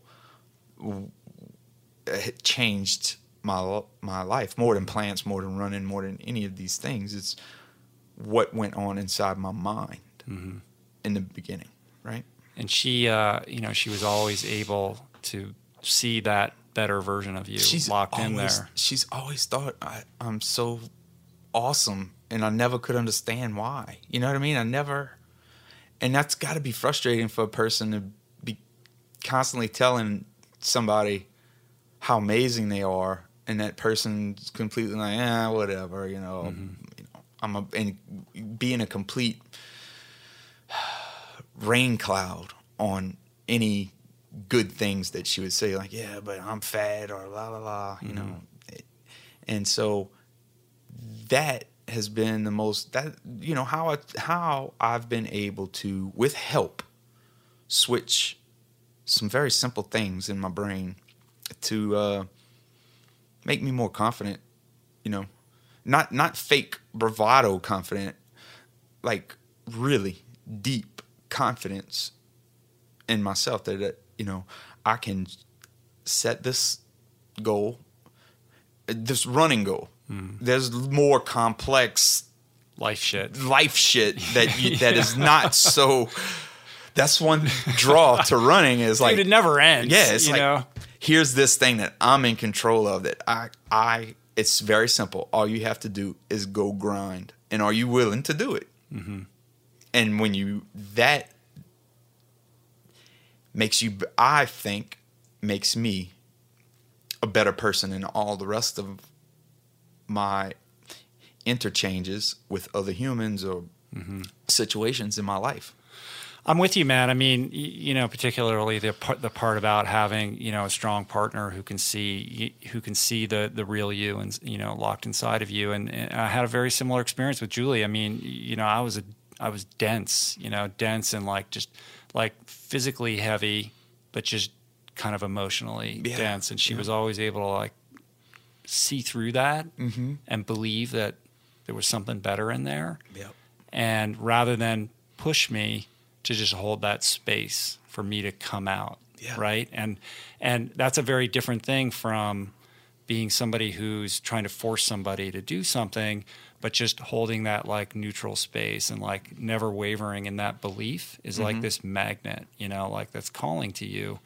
it changed my my life more than plants, more than running, more than any of these things. It's what went on inside my mind in the beginning, right? and she uh, you know she was always able to see that better version of you she's locked in there She's always thought I, I'm so awesome, and I never could understand why. You know what I mean? I never, and that's got to be frustrating for a person to be constantly telling somebody how amazing they are, and that person's completely like, yeah, whatever. You know, mm-hmm. you know, I'm a and being a complete rain cloud on any good things that she would say, like, yeah, but I'm fat or la la la, you mm-hmm. know. And so that has been the most that you know how I, how I've been able to with help switch some very simple things in my brain to uh, make me more confident. You know, not not fake bravado confident, like really deep confidence in myself that, that you know I can set this goal, this running goal. There's more complex Life shit. life shit that you, that is not so. That's one draw to running is like Dude, it never ends. yeah, it's you like know. here's this thing that I'm in control of that I I it's very simple. All you have to do is go grind, and are you willing to do it? Mm-hmm. And when you that makes you, I think, makes me a better person in all the rest of my interchanges with other humans or Mm-hmm. situations in my life. I'm with you, man. I mean, you know, particularly the part, the part about having you know a strong partner who can see who can see the the real you and you know locked inside of you. And, and I had a very similar experience with Julie. I mean, you know, I was a I was dense, you know, dense and like just like physically heavy, but just kind of emotionally Yeah, dense. And she yeah. was always able to like see through that Mm-hmm. and believe that there was something better in there Yep. and rather than push me to just hold that space for me to come out Yeah. right and and that's a very different thing from being somebody who's trying to force somebody to do something but just holding that like neutral space and like never wavering in that belief is like this magnet you know like that's calling to you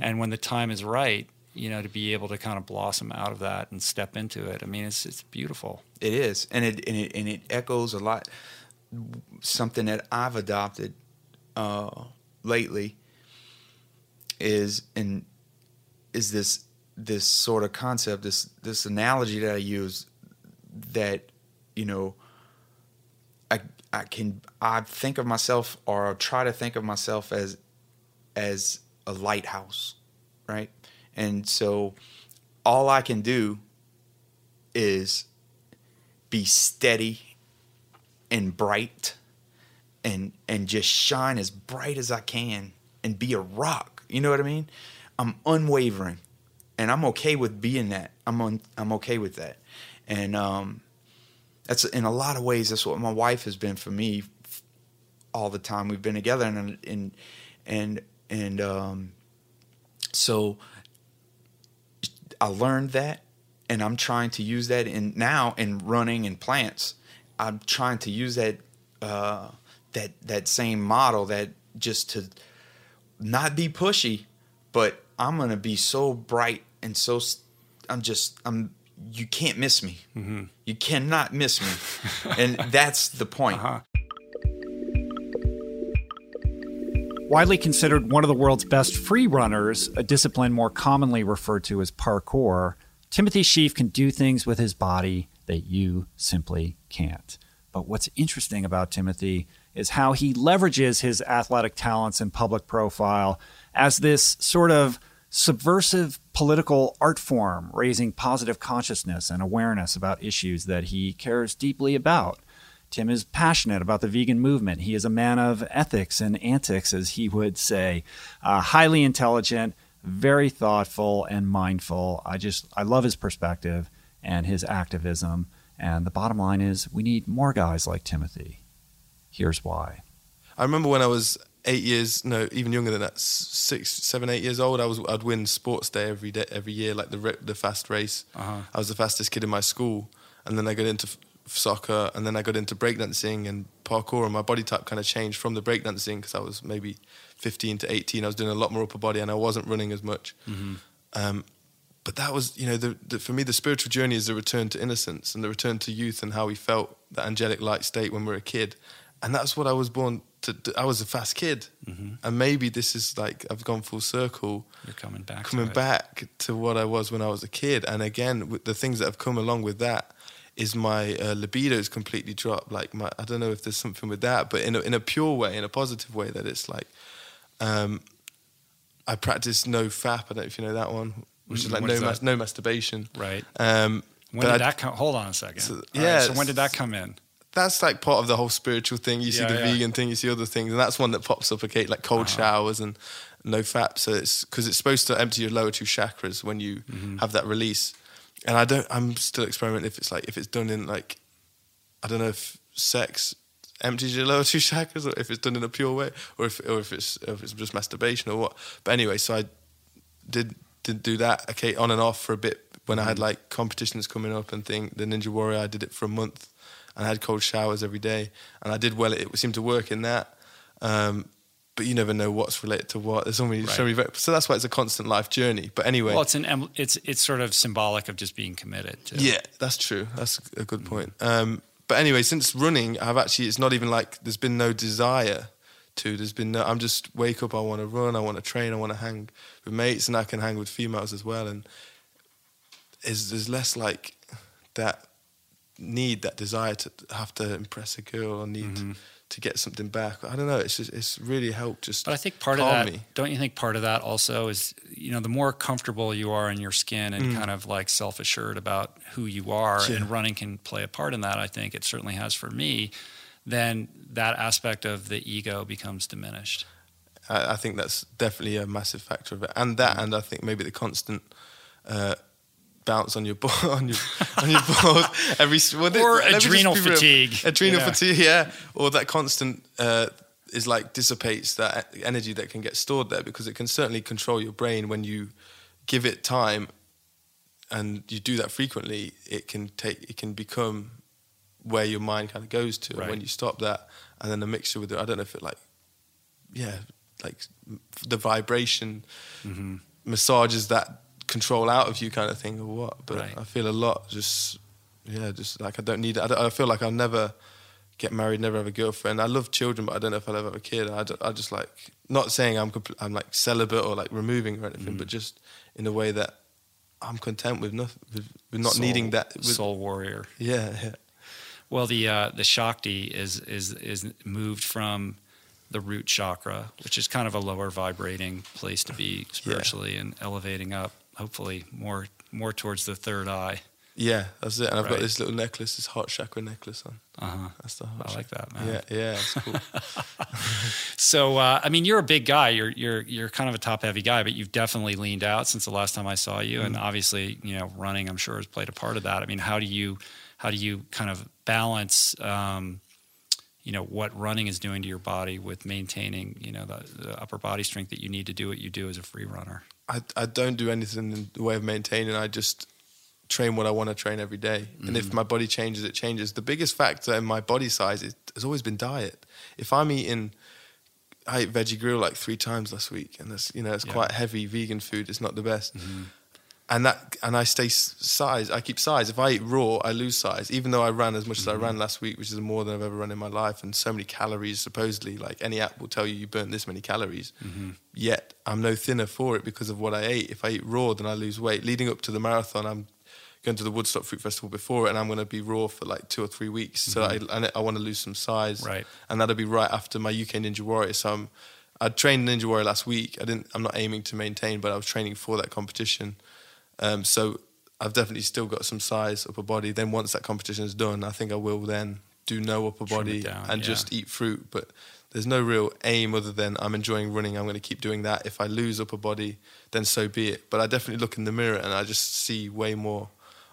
and when the time is right you know to be able to kind of blossom out of that and step into it i mean it's it's beautiful It is, and it and it and it echoes a lot. Something that I've adopted uh, lately is and is this this sort of concept, this this analogy that I use that you know I I can I think of myself or try to think of myself as as a lighthouse, right? And so all I can do is be steady and bright and and just shine as bright as I can and be a rock. You know what I mean? I'm unwavering. And I'm okay with being that. I'm on, I'm okay with that. And um that's in a lot of ways that's what my wife has been for me all the time we've been together and and and and um so I learned that and I'm trying to use that in now in running and plants. I'm trying to use that uh, that that same model that just to not be pushy, but I'm gonna be so bright and so I'm just I'm you can't miss me. You cannot miss me, and that's the point. Widely considered one of the world's best free runners, a discipline more commonly referred to as parkour, Timothy Shieff can do things with his body that you simply can't. But what's interesting about Timothy is how he leverages his athletic talents and public profile as this sort of subversive political art form, raising positive consciousness and awareness about issues that he cares deeply about. Tim is passionate about the vegan movement. He is a man of ethics and antics, as he would say. Uh, highly intelligent, very thoughtful, and mindful. I just, I love his perspective and his activism. And the bottom line is, we need more guys like Timothy. Here's why. I remember when I was eight years, no, even younger than that, six, seven, eight years old. I was, I'd win sports day every day, every year, like the the fast race. I was the fastest kid in my school, and then I got into f- soccer, and then I got into breakdancing and parkour, and my body type kind of changed from the breakdancing because I was maybe 15 to 18. I was doing a lot more upper body, and I wasn't running as much. Um, but that was, you know, the, the, for me, the spiritual journey is the return to innocence and the return to youth and how we felt that angelic light state when we were a kid. And that's what I was born to. do. I was a fast kid, Mm-hmm. and maybe this is like I've gone full circle You're coming back. to coming it. back to what I was when I was a kid. And again, with the things that have come along with that is my uh, is completely dropped. Like my, I don't know if there's something with that, but in a, in a pure way, in a positive way, that it's like, um, I practice no fap. I don't know if you know that one, which is Mm, like what no is mas- no masturbation. Right. Um, When did I- that come? Hold on a second. So- All right, yeah, so when did that come in? that's like part of the whole spiritual thing. You see Yeah, the yeah. vegan thing, you see other things, and that's one that pops up. Okay, like cold Uh-huh. showers and no fap. So it's because it's supposed to empty your lower two chakras when you Mm-hmm. have that release. And I don't. I'm still experimenting if it's like if it's done in like, I don't know if sex empties your lower two chakras or if it's done in a pure way or if or if it's if it's just masturbation or what. But anyway, so I did did do that okay on and off for a bit when I had Mm-hmm. like competitions coming up and thing the Ninja Warrior I did it for a month and I had cold showers every day and I did well it seemed to work in that um, but you never know what's related to what there's so many so many so that's why it's a constant life journey but anyway Well, it's an it's it's sort of symbolic of just being committed. To, yeah, that's true. That's a good point. Um, but anyway, since running, I've actually it's not even like there's been no desire to. There's been no. I'm just wake up. I want to run. I want to train. I want to hang with mates, and I can hang with females as well. And is there's less like that need, that desire to have to impress a girl or need Mm-hmm. To get something back. I don't know. It's just it's really helped. Just But I think part of that, me. don't you think part of that also is, you know, the more comfortable you are in your skin and Mm. kind of like self assured about who you are, Yeah. and running can play a part in that. I think it certainly has for me. Then that aspect of the ego becomes diminished. I, I think that's definitely a massive factor of it, and that, and I think maybe the constant uh, bounce on your ball, on your on your balls every well, Or let me just adrenal fatigue, adrenal you know. fatigue, yeah, or that constant uh, is like dissipates that energy that can get stored there because it can certainly control your brain when you give it time, and you do that frequently. It can take, it can become where your mind kind of goes to. And when you stop that, and then the mixture with it, I don't know if it like yeah, like the vibration Mm-hmm. massages that control out of you, kind of thing, or what. But Right. I feel a lot just, yeah, just like I don't need. I, don't, I feel like I'll never get married, never have a girlfriend. I love children, but I don't know if I'll ever have a kid. I, I just like not saying I'm compl- I'm like celibate or like removing or anything, Mm-hmm. but just in a way that I'm content with nothing, with, with not Soul- needing that. With, soul warrior. Yeah, yeah. Well, the uh, the Shakti is is is moved from the root chakra, which is kind of a lower vibrating place to be spiritually, and elevating up, hopefully more more towards the third eye. Yeah, that's it. And I've got this little necklace, this heart chakra necklace on. Uh huh. That's the heart I like chakra. that, man. Yeah, yeah, it's cool. So, uh, I mean, you're a big guy. You're you're you're kind of a top heavy guy, but you've definitely leaned out since the last time I saw you, Mm-hmm. and obviously, you know, running I'm sure has played a part of that. I mean, how do you how do you kind of balance, um, you know, what running is doing to your body with maintaining, you know, the, the upper body strength that you need to do what you do as a free runner? I, I don't do anything in the way of maintaining. I just train what I want to train every day. And if mm. my body changes, it changes. The biggest factor in my body size is, has always been diet. If I'm eating, I ate veggie grill like three times last week, and that's you know it's Yeah. quite heavy vegan food. It's not the best. Mm-hmm. And that and I stay size. I keep size. If I eat raw, I lose size. Even though I ran as much as I mm-hmm. ran last week, which is more than I've ever run in my life, and so many calories. Supposedly, like any app will tell you you burn this many calories. Mm-hmm. Yet I'm no thinner for it because of what I ate. If I eat raw, then I lose weight. Leading up to the marathon, I'm going to the Woodstock Fruit Festival before it, and I'm going to be raw for like two or three weeks. So mm-hmm. I, I, I want to lose some size, Right. And that'll be right after my UK Ninja Warrior. So I'm, I trained Ninja Warrior last week. I didn't. I'm not aiming to maintain, but I was training for that competition. Um, so I've definitely still got some size upper body. Then once that competition is done, I think I will then do no upper Trim body down, and yeah. just eat fruit. But there's no real aim other than I'm enjoying running. I'm going to keep doing that. If I lose upper body, then so be it. But I definitely look in the mirror and I just see way more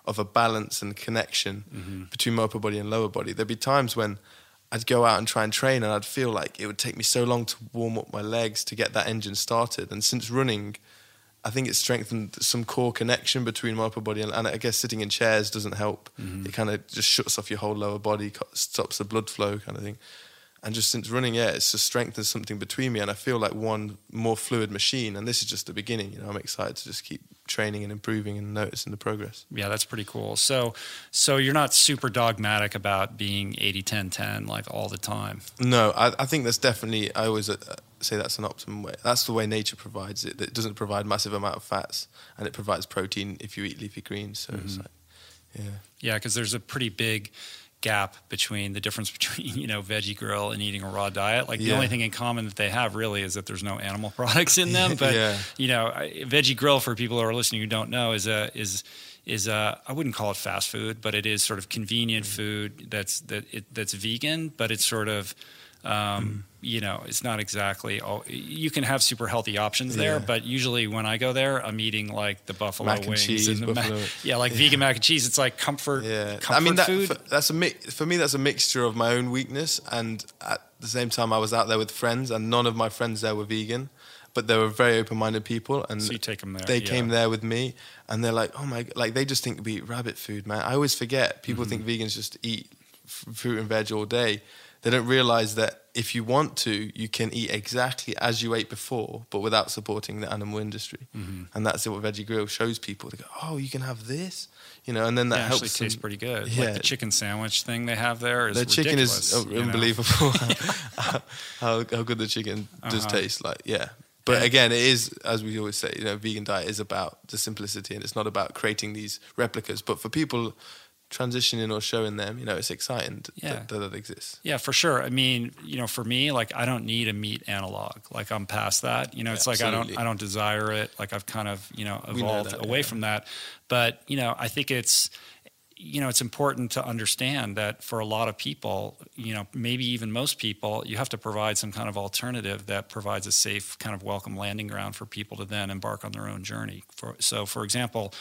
of a balance and connection Mm-hmm. between my upper body and lower body. There'd be times when I'd go out and try and train and I'd feel like it would take me so long to warm up my legs to get that engine started. And since running, I think it strengthened some core connection between my upper body and, and I guess sitting in chairs doesn't help. Mm-hmm. It kind of just shuts off your whole lower body, stops the blood flow, kind of thing. And just since running, yeah, it's just strengthened something between me, and I feel like one more fluid machine. And this is just the beginning. You know, I'm excited to just keep training and improving and noticing the progress. Yeah, that's pretty cool. So, so you're not super dogmatic about being 80 10 10 like all the time. No, I, I think that's definitely. I always uh, say that's an optimum way. That's the way nature provides it. It doesn't provide massive amount of fats, and it provides protein if you eat leafy greens. So it's like, yeah, Yeah, because there's a pretty big gap between the difference between you know veggie grill and eating a raw diet. Like the only thing in common that they have really is that there's no animal products in them. But Yeah. you know, I- veggie grill for people who are listening who don't know is a is is a I wouldn't call it fast food, but it is sort of convenient Mm. food that's that it, that's vegan, but it's sort of. Um, you know, it's not exactly. All, you can have super healthy options there, Yeah. but usually when I go there, I'm eating like the buffalo Mac and wings cheese, and the ma- yeah, like vegan mac and cheese. It's like comfort. yeah. comfort I mean, that, food. For, that's a mix. For me, that's a mixture of my own weakness, and at the same time, I was out there with friends, and none of my friends there were vegan, but they were very open-minded people, and So you take 'em there, They yeah. came there with me, and they're like, "Oh my!" g-" Like they just think we eat rabbit food, man. I always forget. People Mm-hmm. think vegans just eat f- fruit and veg all day. They don't realize that if you want to, you can eat exactly as you ate before, but without supporting the animal industry. Mm-hmm. And that's what Veggie Grill shows people. They go, "Oh, you can have this," you know, and then that it helps. actually them- tastes pretty good. Yeah. Like the chicken sandwich thing they have there is the chicken is unbelievable. how, how how good the chicken does Uh-huh. taste. Like, yeah. But again, it is as we always say. You know, vegan diet is about the simplicity, and it's not about creating these replicas. But for people transitioning or showing them, you know, it's exciting Yeah. that, that it exists. Yeah, for sure. I mean, you know, for me, like I don't need a meat analog. Like I'm past that. You know, it's like I don't I don't desire it. Like I've kind of, you know, We know evolved that, away yeah. from that. But, you know, I think it's you know, it's important to understand that for a lot of people, you know, maybe even most people, you have to provide some kind of alternative that provides a safe, kind of welcome landing ground for people to then embark on their own journey. For, so, for example,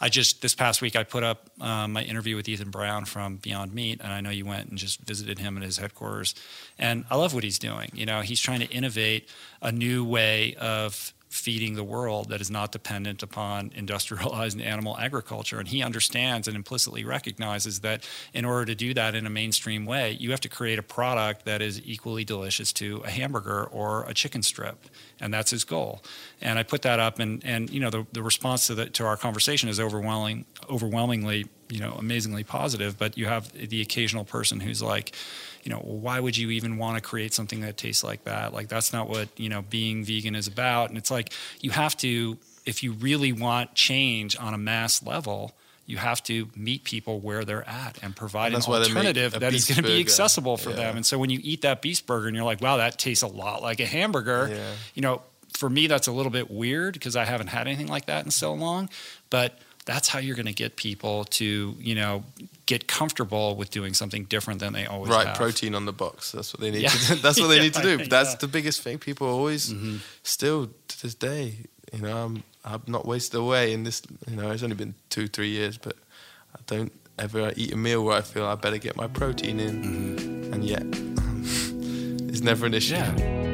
I just this past week I put up um, my interview with Ethan Brown from Beyond Meat, and I know you went and just visited him at his headquarters, and I love what he's doing. You know, he's trying to innovate a new way of feeding the world that is not dependent upon industrialized animal agriculture. And he understands and implicitly recognizes that in order to do that in a mainstream way, you have to create a product that is equally delicious to a hamburger or a chicken strip. And that's his goal. And I put that up and, and you know, the, the response to the, to our conversation is overwhelming, overwhelmingly, you know, amazingly positive. But you have the occasional person who's like, you know, why would you even want to create something that tastes like that? Like that's not what, you know, being vegan is about. And it's like you have to if you really want change on a mass level, you have to meet people where they're at and provide And an that's why they make alternative that is going to be accessible for Yeah. them. And so when you eat that beast burger and you're like, wow, that tastes a lot like a hamburger, Yeah. you know, for me that's a little bit weird because I haven't had anything like that in so long, but that's how you're going to get people to, you know, get comfortable with doing something different than they always do. Right, have. protein on the box. That's what they need Yeah. to do. That's what they need to do. Yeah, That's yeah. the biggest thing. People always Mm-hmm. still to this day, you know, I'm I've not wasted away in this you know, it's only been two, three years, but I don't ever eat a meal where I feel I better get my protein in Mm-hmm. and yet it's never an issue.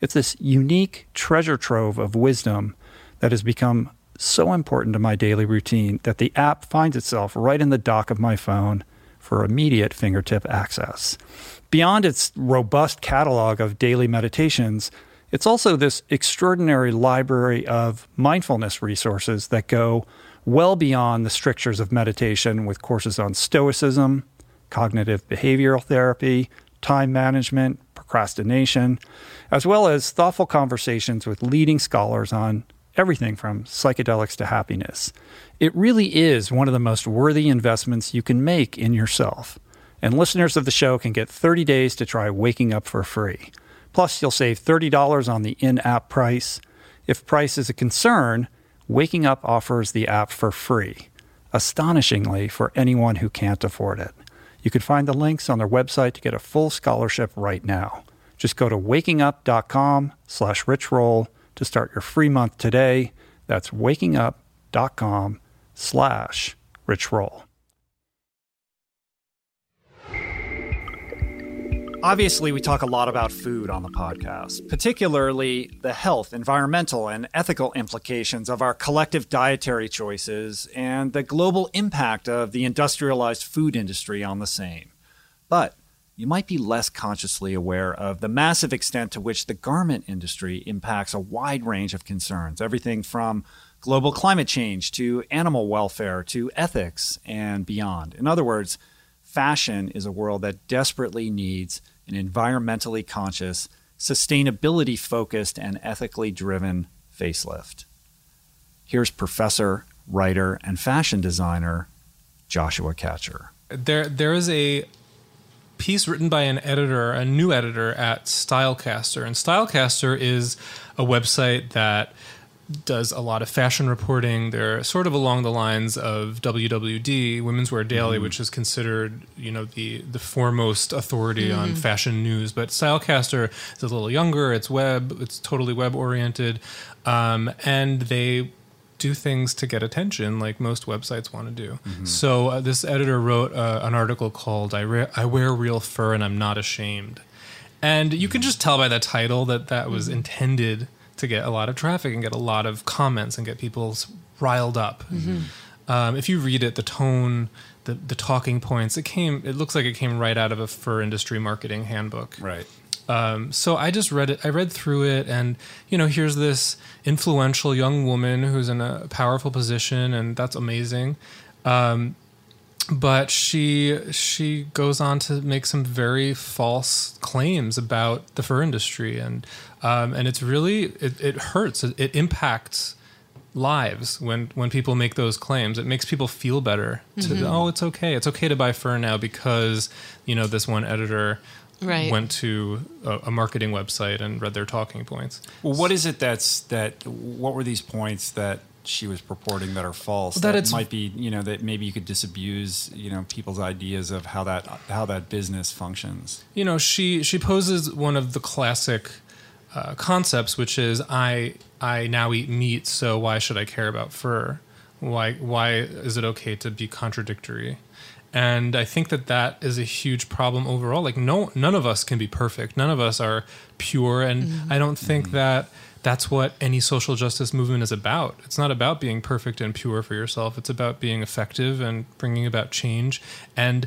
It's this unique treasure trove of wisdom that has become so important to my daily routine that the app finds itself right in the dock of my phone for immediate fingertip access. Beyond its robust catalog of daily meditations, it's also this extraordinary library of mindfulness resources that go well beyond the strictures of meditation with courses on stoicism, cognitive behavioral therapy, time management, procrastination, as well as thoughtful conversations with leading scholars on everything from psychedelics to happiness. It really is one of the most worthy investments you can make in yourself. And listeners of the show can get 30 days to try Waking Up for free. Plus, you'll save $30 on the in app price. If price is a concern, Waking Up offers the app for free, astonishingly for anyone who can't afford it. You can find the links on their website to get a full scholarship right now. Just go to wakingup.com slash richroll to start your free month today. That's wakingup.com slash richroll. Obviously, we talk a lot about food on the podcast, particularly the health, environmental, and ethical implications of our collective dietary choices and the global impact of the industrialized food industry on the same. But you might be less consciously aware of the massive extent to which the garment industry impacts a wide range of concerns, everything from global climate change to animal welfare to ethics and beyond. In other words, fashion is a world that desperately needs an environmentally conscious, sustainability focused, and ethically driven facelift. Here's professor, writer, and fashion designer Joshua Katcher. There, there is a piece written by an editor, a new editor at Stylecaster, and Stylecaster is a website that does a lot of fashion reporting. They're sort of along the lines of WWD, Women's Wear Daily, mm. which is considered, you know, the the foremost authority mm. on fashion news. But Stylecaster is a little younger. It's web. It's totally web oriented, um, and they do things to get attention like most websites want to do. Mm-hmm. So uh, this editor wrote uh, an article called I, Re- "I Wear Real Fur and I'm Not Ashamed," and you can just tell by the title that that was mm-hmm. intended to get a lot of traffic and get a lot of comments and get people riled up. Mm-hmm. Um, if you read it, the tone, the the talking points, it came. It looks like it came right out of a fur industry marketing handbook. Right. Um, so I just read it. I read through it, and you know, here's this influential young woman who's in a powerful position, and that's amazing. Um, but she she goes on to make some very false claims about the fur industry and um, and it's really it, it hurts it, it, impacts lives when when people make those claims. It makes people feel better. To, oh, it's okay. It's okay to buy fur now because you know this one editor Right. went to a, a marketing website and read their talking points. Well, what is it that's that? What were these points that she was purporting that are false? That it's- might be, you know, that maybe you could disabuse, you know, people's ideas of how that how that business functions. you know she she poses one of the classic uh, concepts which is i i now eat meat so why should i care about fur why why is it okay to be contradictory and i think that that is a huge problem overall like no none of us can be perfect none of us are pure and i don't think that that's what any social justice movement is about. It's not about being perfect and pure for yourself. It's about being effective and bringing about change. And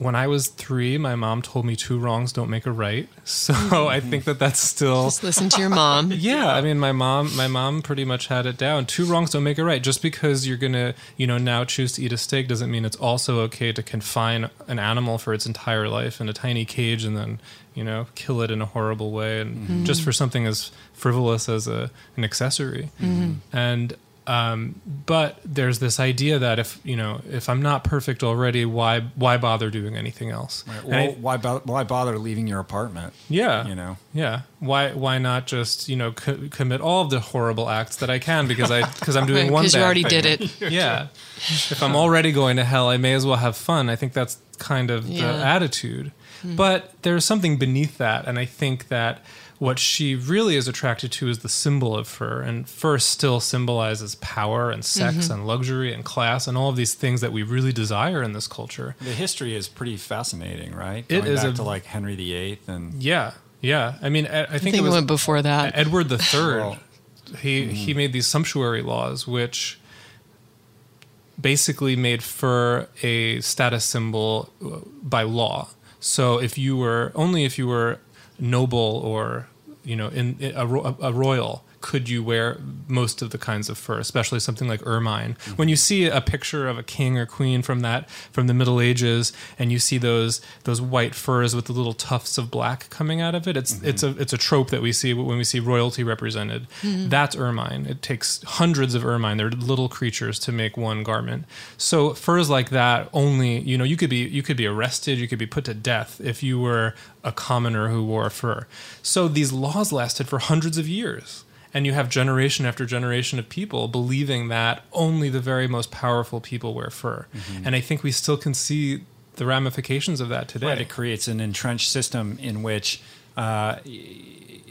when I was three, my mom told me two wrongs don't make a right. So I mm-hmm. think that that's still. Just listen to your mom. Yeah, I mean, my mom, my mom pretty much had it down. Two wrongs don't make a right. Just because you're gonna, you know, now choose to eat a steak doesn't mean it's also okay to confine an animal for its entire life in a tiny cage and then, you know, kill it in a horrible way and mm-hmm. just for something as frivolous as a an accessory. Mm-hmm. And um, but there's this idea that if you know if I'm not perfect already, why why bother doing anything else? And I- why bo- why bother leaving your apartment? yeah, You know. yeah. Why why not just you know co- commit all of the horrible acts that I can because I because I'm doing Right, one 'cause you already thing. did it. yeah. If I'm already going to hell, I may as well have fun. I think that's kind of the Yeah. attitude. But there's something beneath that, and I think that what she really is attracted to is the symbol of fur, and fur still symbolizes power and sex and luxury and class and all of these things that we really desire in this culture. The history is pretty fascinating, right? It Going is back a- to like Henry VIII and Yeah, yeah. I mean, I, I I think, think it it was went before that. Edward III. Well, he he made these sumptuary laws, which basically made fur a status symbol uh, by law. So if you were only if you were noble or you know in, a, a royal could you wear most of the kinds of fur, especially something like ermine. Mm-hmm. When you see a picture of a king or queen from that from the Middle Ages, and you see those those white furs with the little tufts of black coming out of it, it's it's mm-hmm. a it's a trope that we see when we see royalty represented. Mm-hmm. That's ermine. It takes hundreds of ermine. They're little creatures to make one garment. So furs like that only you know you could be you could be arrested, you could be put to death if you were a commoner who wore fur. So these laws lasted for hundreds of years and you have generation after generation of people believing that only the very most powerful people wear fur. And I think we still can see the ramifications of that today. Right, it creates an entrenched system in which uh,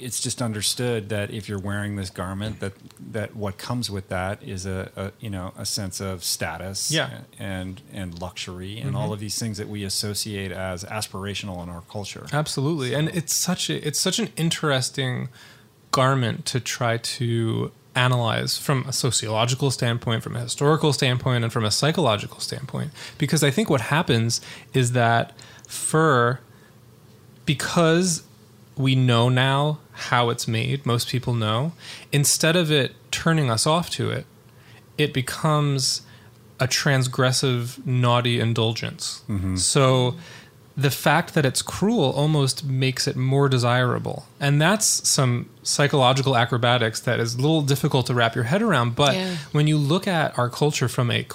it's just understood that if you're wearing this garment, that that what comes with that is a, a you know a sense of status, Yeah. and and luxury, and all of these things that we associate as aspirational in our culture. Absolutely, and it's such a it's such an interesting garment to try to analyze from a sociological standpoint, from a historical standpoint, and from a psychological standpoint. Because I think what happens is that fur, because we know now how it's made, most people know, instead of it turning us off to it, it becomes a transgressive, naughty indulgence. Mm-hmm. So the fact that it's cruel almost makes it more desirable. And that's some psychological acrobatics that is a little difficult to wrap your head around. But Yeah. when you look at our culture from a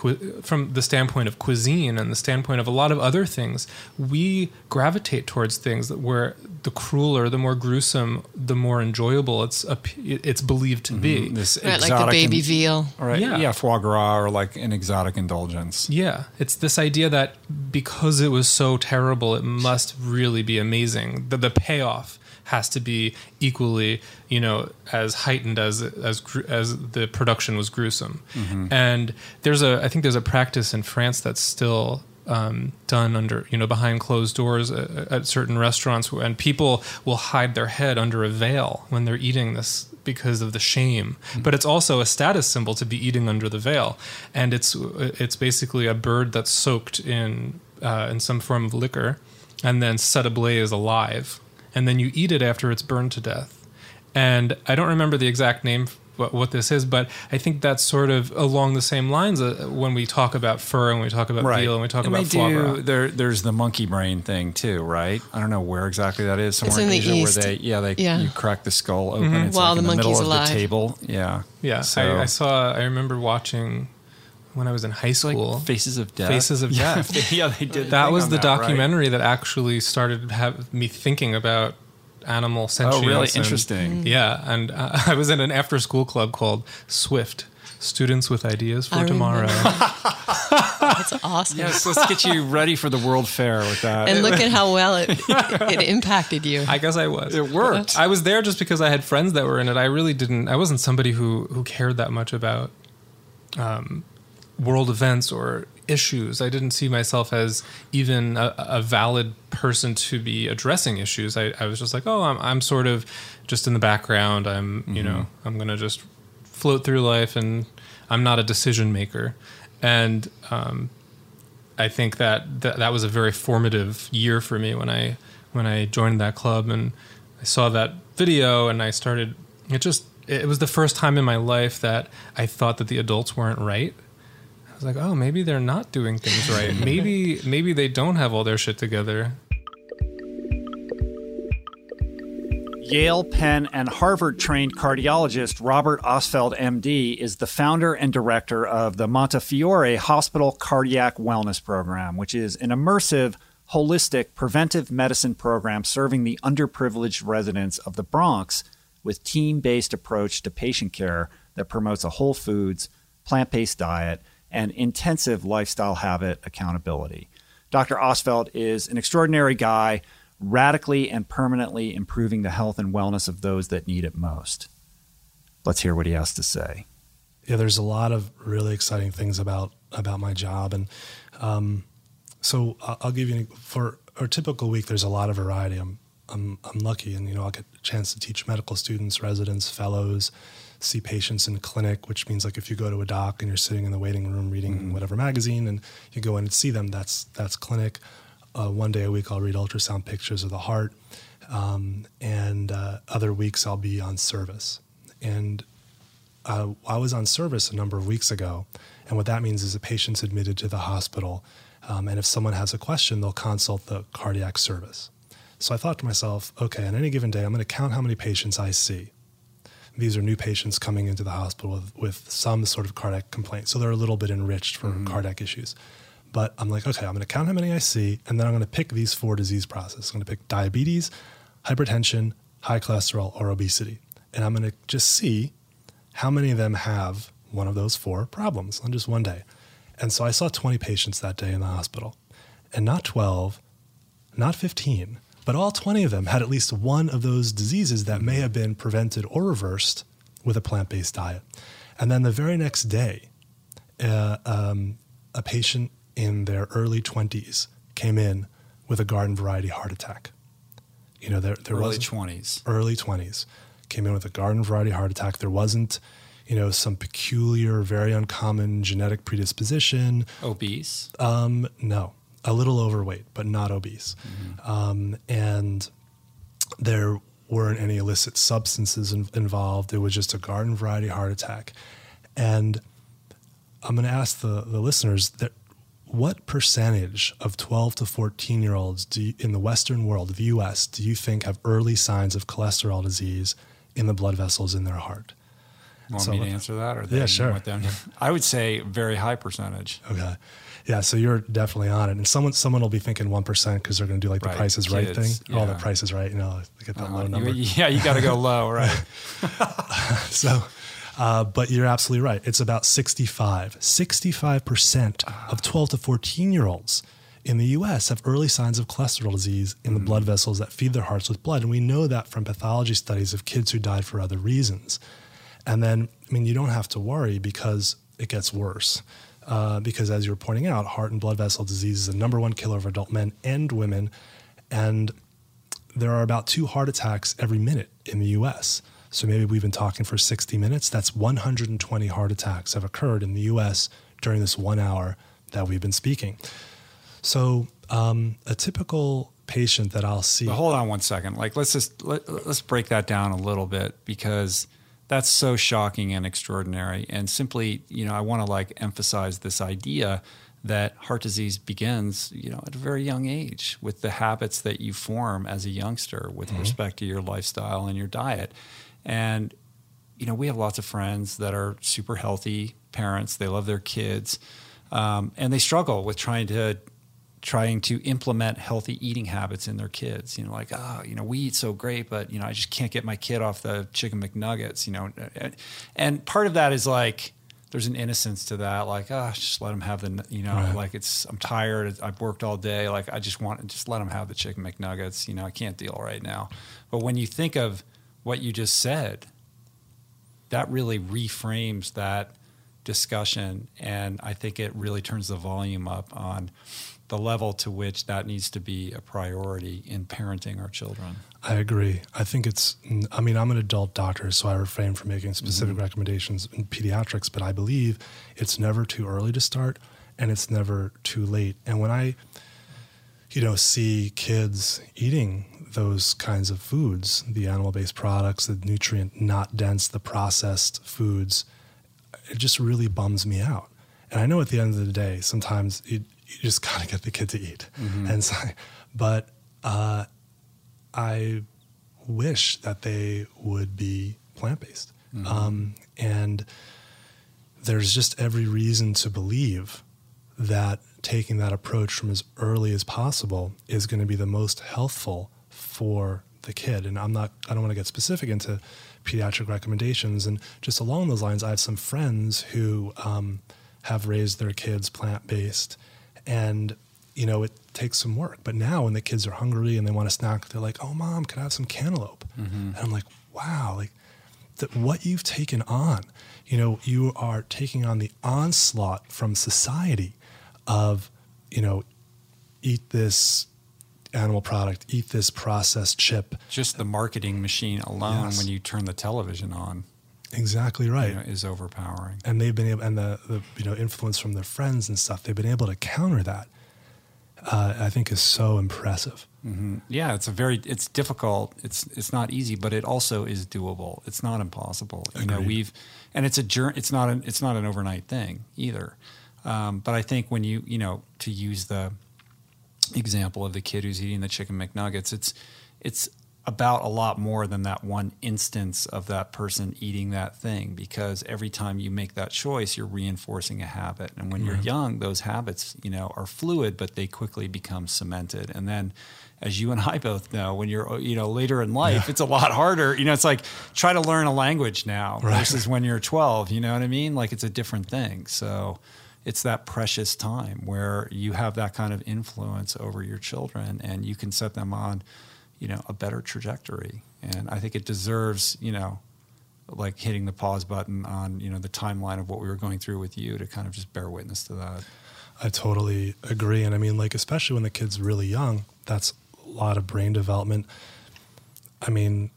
from the standpoint of cuisine and the standpoint of a lot of other things, we gravitate towards things that where the crueler, the more gruesome, the more enjoyable it's a, it's believed to be. Mm-hmm. This Right, like the baby in- veal. Right, Yeah. yeah. foie gras or like an exotic indulgence. Yeah, it's this idea that because it was so terrible, it must really be amazing. The, the payoff has to be equally, you know, as heightened as as as the production was gruesome. And there's a, I think there's a practice in France that's still um, done under, you know, behind closed doors at, at certain restaurants, and people will hide their head under a veil when they're eating this because of the shame. But it's also a status symbol to be eating under the veil, and it's it's basically a bird that's soaked in uh, in some form of liquor, and then set ablaze alive, and then you eat it after it's burned to death. And I don't remember the exact name what, what this is, but I think that's sort of along the same lines uh, when we talk about fur and we talk about veal and we talk And about they foie gras. there, there's the monkey brain thing too, right? I don't know where exactly that is. Somewhere in the Asia East. where they, yeah, they Yeah. you crack the skull open. It's While like the in the middle monkey's of alive. the table. Yeah, Yeah, So, I, I saw. I remember watching when I was in high like school. Faces of Death. Faces of Yeah, Death. yeah, they did. that was the that, right? documentary that actually started have me thinking about animal sentience. Oh, really and- interesting. yeah, and uh, I was in an after-school club called Swift, Students with Ideas for I Tomorrow. remember. That's awesome. Yes, let's get you ready for the World Fair with that. And look at how well it it impacted you. I guess I was. it worked. I was there just because I had friends that were in it. I really didn't. I wasn't somebody who who cared that much about um, world events or issues. I didn't see myself as even a, a valid person to be addressing issues. I, I was just like, oh, I'm I'm sort of just in the background. I'm you know I'm gonna just float through life, and I'm not a decision maker. And um, I think that, that that was a very formative year for me when I when I joined that club and I saw that video and I started it just it was the first time in my life that I thought that the adults weren't right. I was like, "Oh, maybe they're not doing things right. maybe maybe they don't have all their shit together." Yale, Penn, and Harvard trained cardiologist Robert Ostfeld, MD, is the founder and director of the Montefiore Hospital Cardiac Wellness Program, which is an immersive, holistic preventive medicine program serving the underprivileged residents of the Bronx with team based approach to patient care that promotes a whole foods, plant based diet, and intensive lifestyle habit accountability. Dr. Ostfeld is an extraordinary guy radically and permanently improving the health and wellness of those that need it most. Let's hear what he has to say. yeah, there's a lot of really exciting things about about my job, and um, so I'll, give you for a typical week. There's a lot of variety. I'm I'm I'm lucky, and you know I'll get a chance to teach medical students, residents, fellows, see patients in clinic, which means like if you go to a doc and you're sitting in the waiting room reading whatever magazine, and you go in and see them, that's that's clinic. Uh, one day a week, I'll read ultrasound pictures of the heart, um, and uh, other weeks I'll be on service. And uh, I was on service a number of weeks ago, and what that means is a patient's admitted to the hospital, um, and if someone has a question, they'll consult the cardiac service. So I thought to myself, okay, on any given day, I'm going to count how many patients I see. These are new patients coming into the hospital with, with some sort of cardiac complaint, so they're a little bit enriched for mm-hmm. cardiac issues. But I'm like, okay, I'm going to count how many I see, and then I'm going to pick these four disease processes. I'm going to pick diabetes, hypertension, high cholesterol, or obesity, and I'm going to just see how many of them have one of those four problems on just one day. And so I saw 20 patients that day in the hospital, and not 12, not 15, but all 20 of them had at least one of those diseases that may have been prevented or reversed with a plant based diet. And then the very next day, uh, um, a patient in their early 20s came in with a garden variety heart attack. You know, there, there Early was 20s. early 20s came in with a garden variety heart attack. There wasn't, you know, some peculiar, very uncommon genetic predisposition. Obese. Um, no, a little overweight, but not obese. Um, and there weren't any illicit substances in, involved. It was just a garden variety heart attack. And I'm going to ask the, the listeners that what percentage of 12 to 14 year olds do you, in the Western world, the US, do you think have early signs of cholesterol disease in the blood vessels in their heart? Want So- me to answer that? Or Yeah, sure. them I would say very high percentage. Okay. Yeah, so you're definitely on it. And someone someone will be thinking 1% because they're going to do like the Right, Price is Right kids, thing. Oh, the yeah. Price is Right. You know, get that Uh, low you- number. yeah, you got to go low, right? so, uh, but you're absolutely right. It's about 65. 65% of 12 to 14 year olds in the US have early signs of cholesterol disease in the blood vessels that feed their hearts with blood. And we know that from pathology studies of kids who died for other reasons. And then, I mean, you don't have to worry because it gets worse. Uh, because as you were pointing out, heart and blood vessel disease is the number one killer of adult men and women. And there are about two heart attacks every minute in the US. So maybe we've been talking for 60 minutes. That's 120 heart attacks have occurred in the US during this one hour that we've been speaking. So um, a typical patient that I'll see. But hold on one second. Like let's just let, let's break that down a little bit because that's so shocking and extraordinary. And simply, you know, I want to like emphasize this idea that heart disease begins, you know, at a very young age with the habits that you form as a youngster with Mhm. respect to your lifestyle and your diet. And you know, we have lots of friends that are super healthy parents. They love their kids, um, and they struggle with trying to trying to implement healthy eating habits in their kids. You know, like, oh, you know, we eat so great, but you know, I just can't get my kid off the chicken McNuggets. You know, and part of that is like there's an innocence to that, like, oh, just let them have the, you know, Right. like it's I'm tired, I've worked all day, like I just want just let them have the chicken McNuggets. You know, I can't deal right now. But when you think of what you just said, that really reframes that discussion and i think it really turns the volume up on the level to which that needs to be a priority in parenting our children I agree. I think it's, I mean, I'm an adult doctor, so I refrain from making specific Mhm. recommendations in pediatrics, but I believe it's never too early to start and it's never too late. And when I, you know, see kids eating those kinds of foods, the animal based products, the nutrient not dense, the processed foods, it just really bums me out. And I know at the end of the day, sometimes you, you just got to get the kid to eat. Mhm. And so, but uh, I wish that they would be plant based. Mhm. Um, and there's just every reason to believe that taking that approach from as early as possible is going to be the most healthful for the kid. And I'm not, I don't want to get specific into pediatric recommendations. And just along those lines, I have some friends who um, have raised their kids plant based. And, you know, it takes some work. But now when the kids are hungry and they want a snack, they're like, oh, mom, can I have some cantaloupe? Mm-hmm. And I'm like, wow, like that what you've taken on, you know, you are taking on the onslaught from society of, you know, eat this animal product, eat this processed chip. just the marketing machine alone Yes. when you turn the television on Exactly right. you know, is overpowering and they've been able, and the, the you know influence from their friends and stuff, they've been able to counter that. Uh, I think is so impressive. hmm Yeah, it's a very it's difficult. It's it's not easy, but it also is doable. It's not impossible. You know, we've and it's a journey. It's not an it's not an overnight thing either. Um, but I think when you you know to use the example of the kid who's eating the chicken McNuggets, it's it's about a lot more than that one instance of that person eating that thing because every time you make that choice you're reinforcing a habit. And when you're mm-hmm. young those habits you know are fluid but they quickly become cemented. And then as you and I both know when you're uh, you know later in life Yeah. it's a lot harder. You know it's like try to learn a language now Right. versus when you're 12 you know what I mean? Like it's a different thing. So it's that precious time where you have that kind of influence over your children and you can set them on you know a better trajectory and i think it deserves you know like hitting the pause button on you know the timeline of what we were going through with you to kind of just bear witness to that I totally agree. And I mean, like, especially when the kid's really young, that's a lot of brain development. I mean,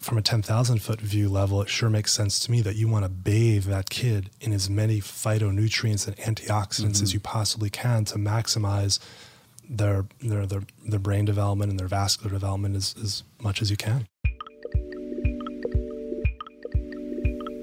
from a 10,000 foot view level, it sure makes sense to me that you want to bathe that kid in as many phytonutrients and antioxidants as Mhm. you possibly can to maximize their, their, their, their brain development and their vascular development as, as much as you can.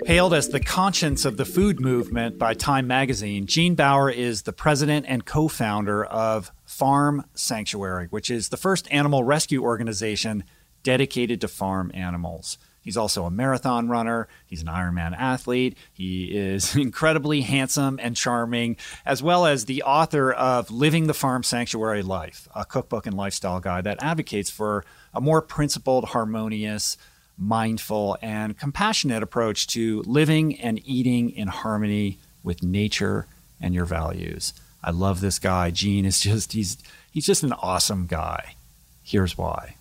Hailed as the conscience of the food movement by Time magazine, Gene Baur is the president and co founder of Farm Sanctuary, which is the first animal rescue organization dedicated to farm animals. He's also a marathon runner. He's an Ironman athlete. He is incredibly handsome and charming, as well as the author of Living the Farm Sanctuary Life, a cookbook and lifestyle guide that advocates for a more principled, harmonious, mindful, and compassionate approach to living and eating in harmony with nature and your values. I love this guy. Gene is just he's he's just an awesome guy. Here's why.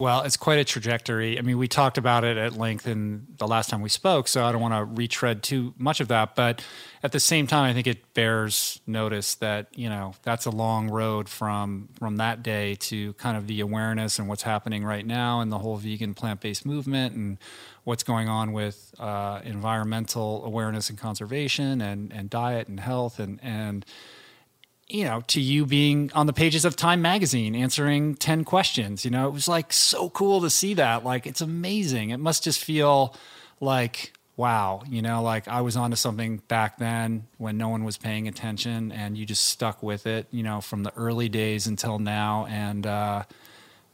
Well, it's quite a trajectory. I mean, we talked about it at length in the last time we spoke, so I don't want to retread too much of that. But at the same time, I think it bears notice that you know that's a long road from from that day to kind of the awareness and what's happening right now and the whole vegan plant based movement and what's going on with uh, environmental awareness and conservation and and diet and health and and you know, to you being on the pages of Time magazine answering 10 questions. You know, it was like so cool to see that. Like, it's amazing. It must just feel like wow, you know, like I was onto something back then when no one was paying attention, and you just stuck with it, you know, from the early days until now, and uh,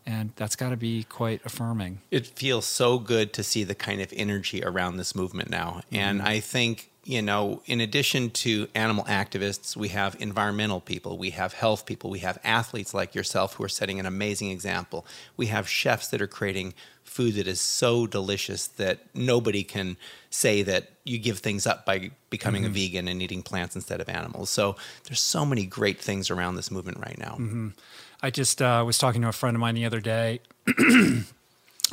and that's got to be quite affirming. It feels so good to see the kind of energy around this movement now, and Mhm. I think you know, in addition to animal activists, we have environmental people, we have health people, we have athletes like yourself who are setting an amazing example. We have chefs that are creating food that is so delicious that nobody can say that you give things up by becoming a Mhm. vegan and eating plants instead of animals. So there's so many great things around this movement right now. hmm I just uh, was talking to a friend of mine the other day.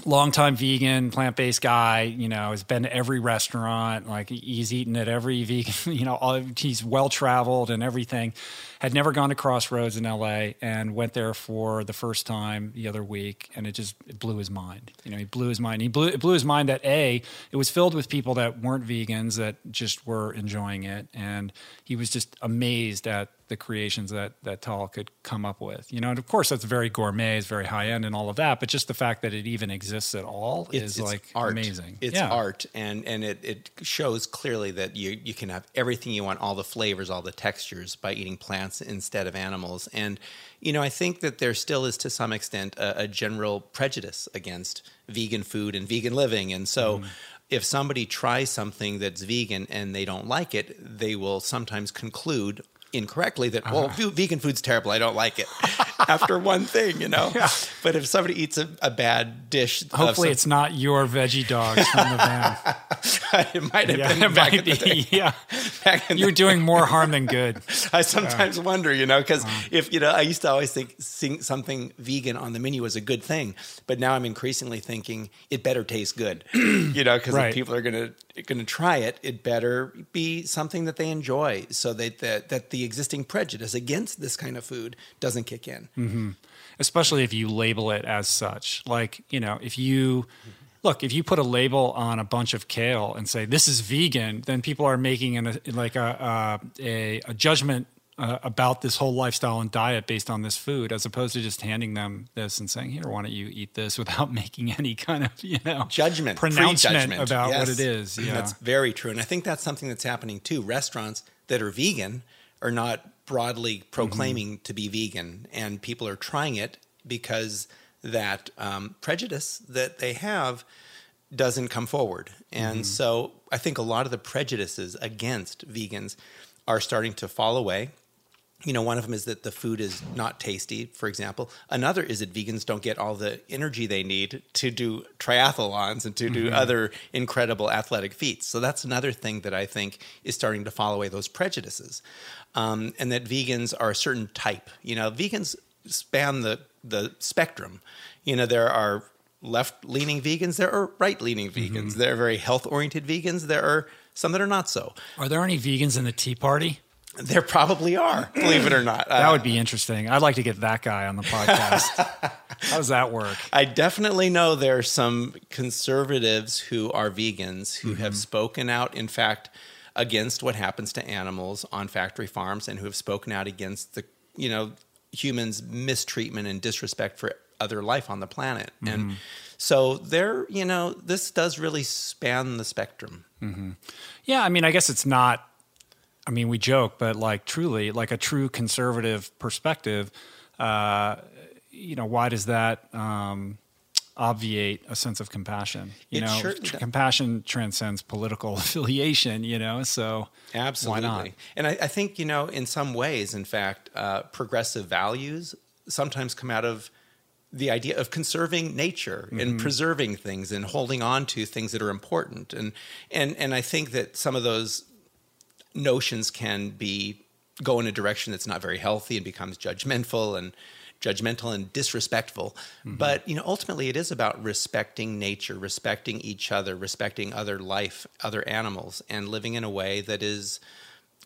Longtime vegan, plant based guy, you know, has been to every restaurant. Like he's eaten at every vegan, you know, all, he's well traveled and everything. Had never gone to Crossroads in LA and went there for the first time the other week, and it just it blew his mind. You know, he blew his mind. He blew it blew his mind that a it was filled with people that weren't vegans that just were enjoying it, and he was just amazed at the creations that that Tal could come up with. You know, and of course that's very gourmet, it's very high end, and all of that. But just the fact that it even exists at all is like art. amazing. It's Yeah. art, and and it, it shows clearly that you you can have everything you want, all the flavors, all the textures, by eating plants instead of animals. And you know, I think that there still is to some extent a, a general prejudice against vegan food and vegan living, and so. Mm-hmm. If somebody tries something that's vegan and they don't like it, they will sometimes conclude incorrectly that well, Uh-huh. ve- vegan food's terrible. I don't like it. After one thing, you know. But if somebody eats a, a bad dish, Hopefully, some- it's not your veggie dogs from the van. it might have Yeah, been back in the day. yeah. You're the doing day. more harm than good. I sometimes wonder, you know, because Uh-huh. if you know, I used to always think seeing something vegan on the menu was a good thing, but now I'm increasingly thinking it better taste good, you know, because Right. people are gonna gonna try it, it better be something that they enjoy, so that that, that the existing prejudice against this kind of food doesn't kick in. hmm Especially if you label it as such. Like, you know, if you look, if you put a label on a bunch of kale and say this is vegan, then people are making an, like a, a, a judgment uh, about this whole lifestyle and diet based on this food, as opposed to just handing them this and saying, "Here, why don't you eat this?" without making any kind of you know judgment, pronouncement about what it is. Yeah, That's very true. And I think that's something that's happening too. Restaurants that are vegan are not broadly proclaiming to be vegan, and people are trying it because that um, prejudice that they have doesn't come forward. And Mhm. so I think a lot of the prejudices against vegans are starting to fall away. You know, one of them is that the food is not tasty, for example. Another is that vegans don't get all the energy they need to do triathlons and to do Mhm. other incredible athletic feats. So that's another thing that I think is starting to fall away those prejudices. Um, and that vegans are a certain type. You know, vegans span the, the spectrum. You know, there are left leaning vegans, there are right leaning vegans, there are very health oriented vegans, there are some that are not so. Are there any vegans in the Tea Party? There probably are, believe it or not. That Uh, would be interesting. I'd like to get that guy on the podcast. How does that work? I definitely know there are some conservatives who are vegans who have spoken out, in fact, against what happens to animals on factory farms and who have spoken out against the, you know, humans' mistreatment and disrespect for other life on the planet. And Mhm. so there, you know, this does really span the spectrum. hmm Yeah, I mean, I guess it's not. I mean, we joke, but like truly, like a true conservative perspective, uh, you know, why does that um, obviate a sense of compassion? You It know, sure tr- compassion transcends political affiliation. You know, so Absolutely. why not? And I, I think, you know, in some ways, in fact, uh, progressive values sometimes come out of the idea of conserving nature and Mhm. preserving things and holding on to things that are important. And, and, and I think that some of those notions can be go in a direction that's not very healthy and becomes judgmental and judgmental and disrespectful. Mm-hmm. But you know ultimately it is about respecting nature respecting each other respecting other life other animals and living in a way that is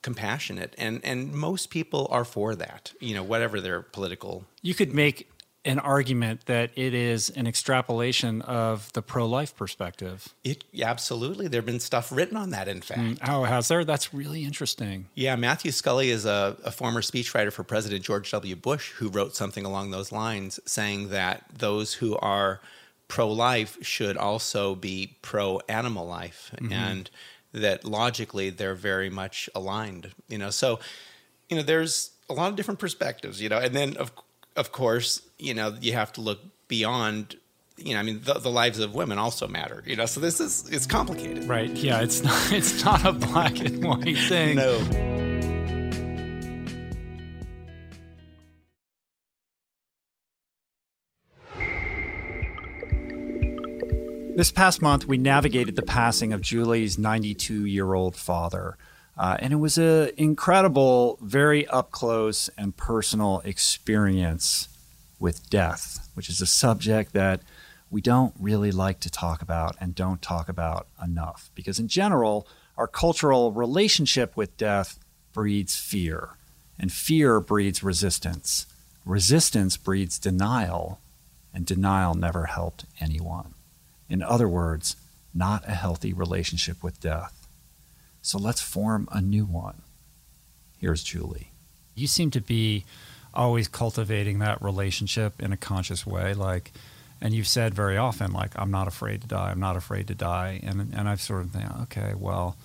compassionate. And and most people are for that you know whatever their political You could make an argument that it is an extrapolation of the pro-life perspective. it absolutely there've been stuff written on that in fact Mm, Oh, has there? That's really interesting. Yeah, Matthew Scully is a, a former speechwriter for President George W. Bush who wrote something along those lines saying that those who are pro life should also be pro animal life, Mhm. and that logically they're very much aligned. You know, so you know there's a lot of different perspectives. You know, and then of of course you know you have to look beyond. You know, I mean, the, the lives of women also matter. You know, so this is it's complicated. Right. Yeah. It's not. It's not a black and white thing. No. This past month, we navigated the passing of Julie's 92 year old father. Uh, and it was an incredible, very up close and personal experience with death, which is a subject that we don't really like to talk about and don't talk about enough. Because in general, our cultural relationship with death breeds fear, and fear breeds resistance. Resistance breeds denial, and denial never helped anyone. In other words, not a healthy relationship with death. So let's form a new one. Here's Julie. You seem to be always cultivating that relationship in a conscious way, like. And you've said very often, like, I'm not afraid to die. I'm not afraid to die. And and I've sort of think, okay, well,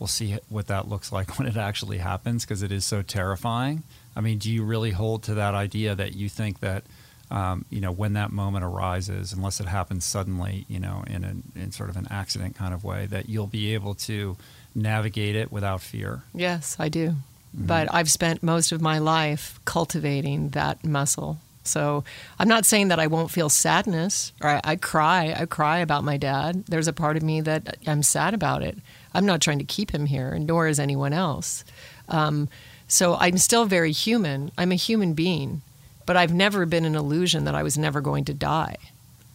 we'll see what that looks like when it actually happens because it is so terrifying. I mean, do you really hold to that idea that you think that, um, you know, when that moment arises, unless it happens suddenly, you know, in an in sort of an accident kind of way, that you'll be able to navigate it without fear? Yes, I do. But I've spent most of my life cultivating that muscle. So I'm not saying that I won't feel sadness or I, I cry. I cry about my dad. There's a part of me that I'm sad about it. I'm not trying to keep him here, nor is anyone else. Um, so I'm still very human. I'm a human being, but I've never been an illusion that I was never going to die.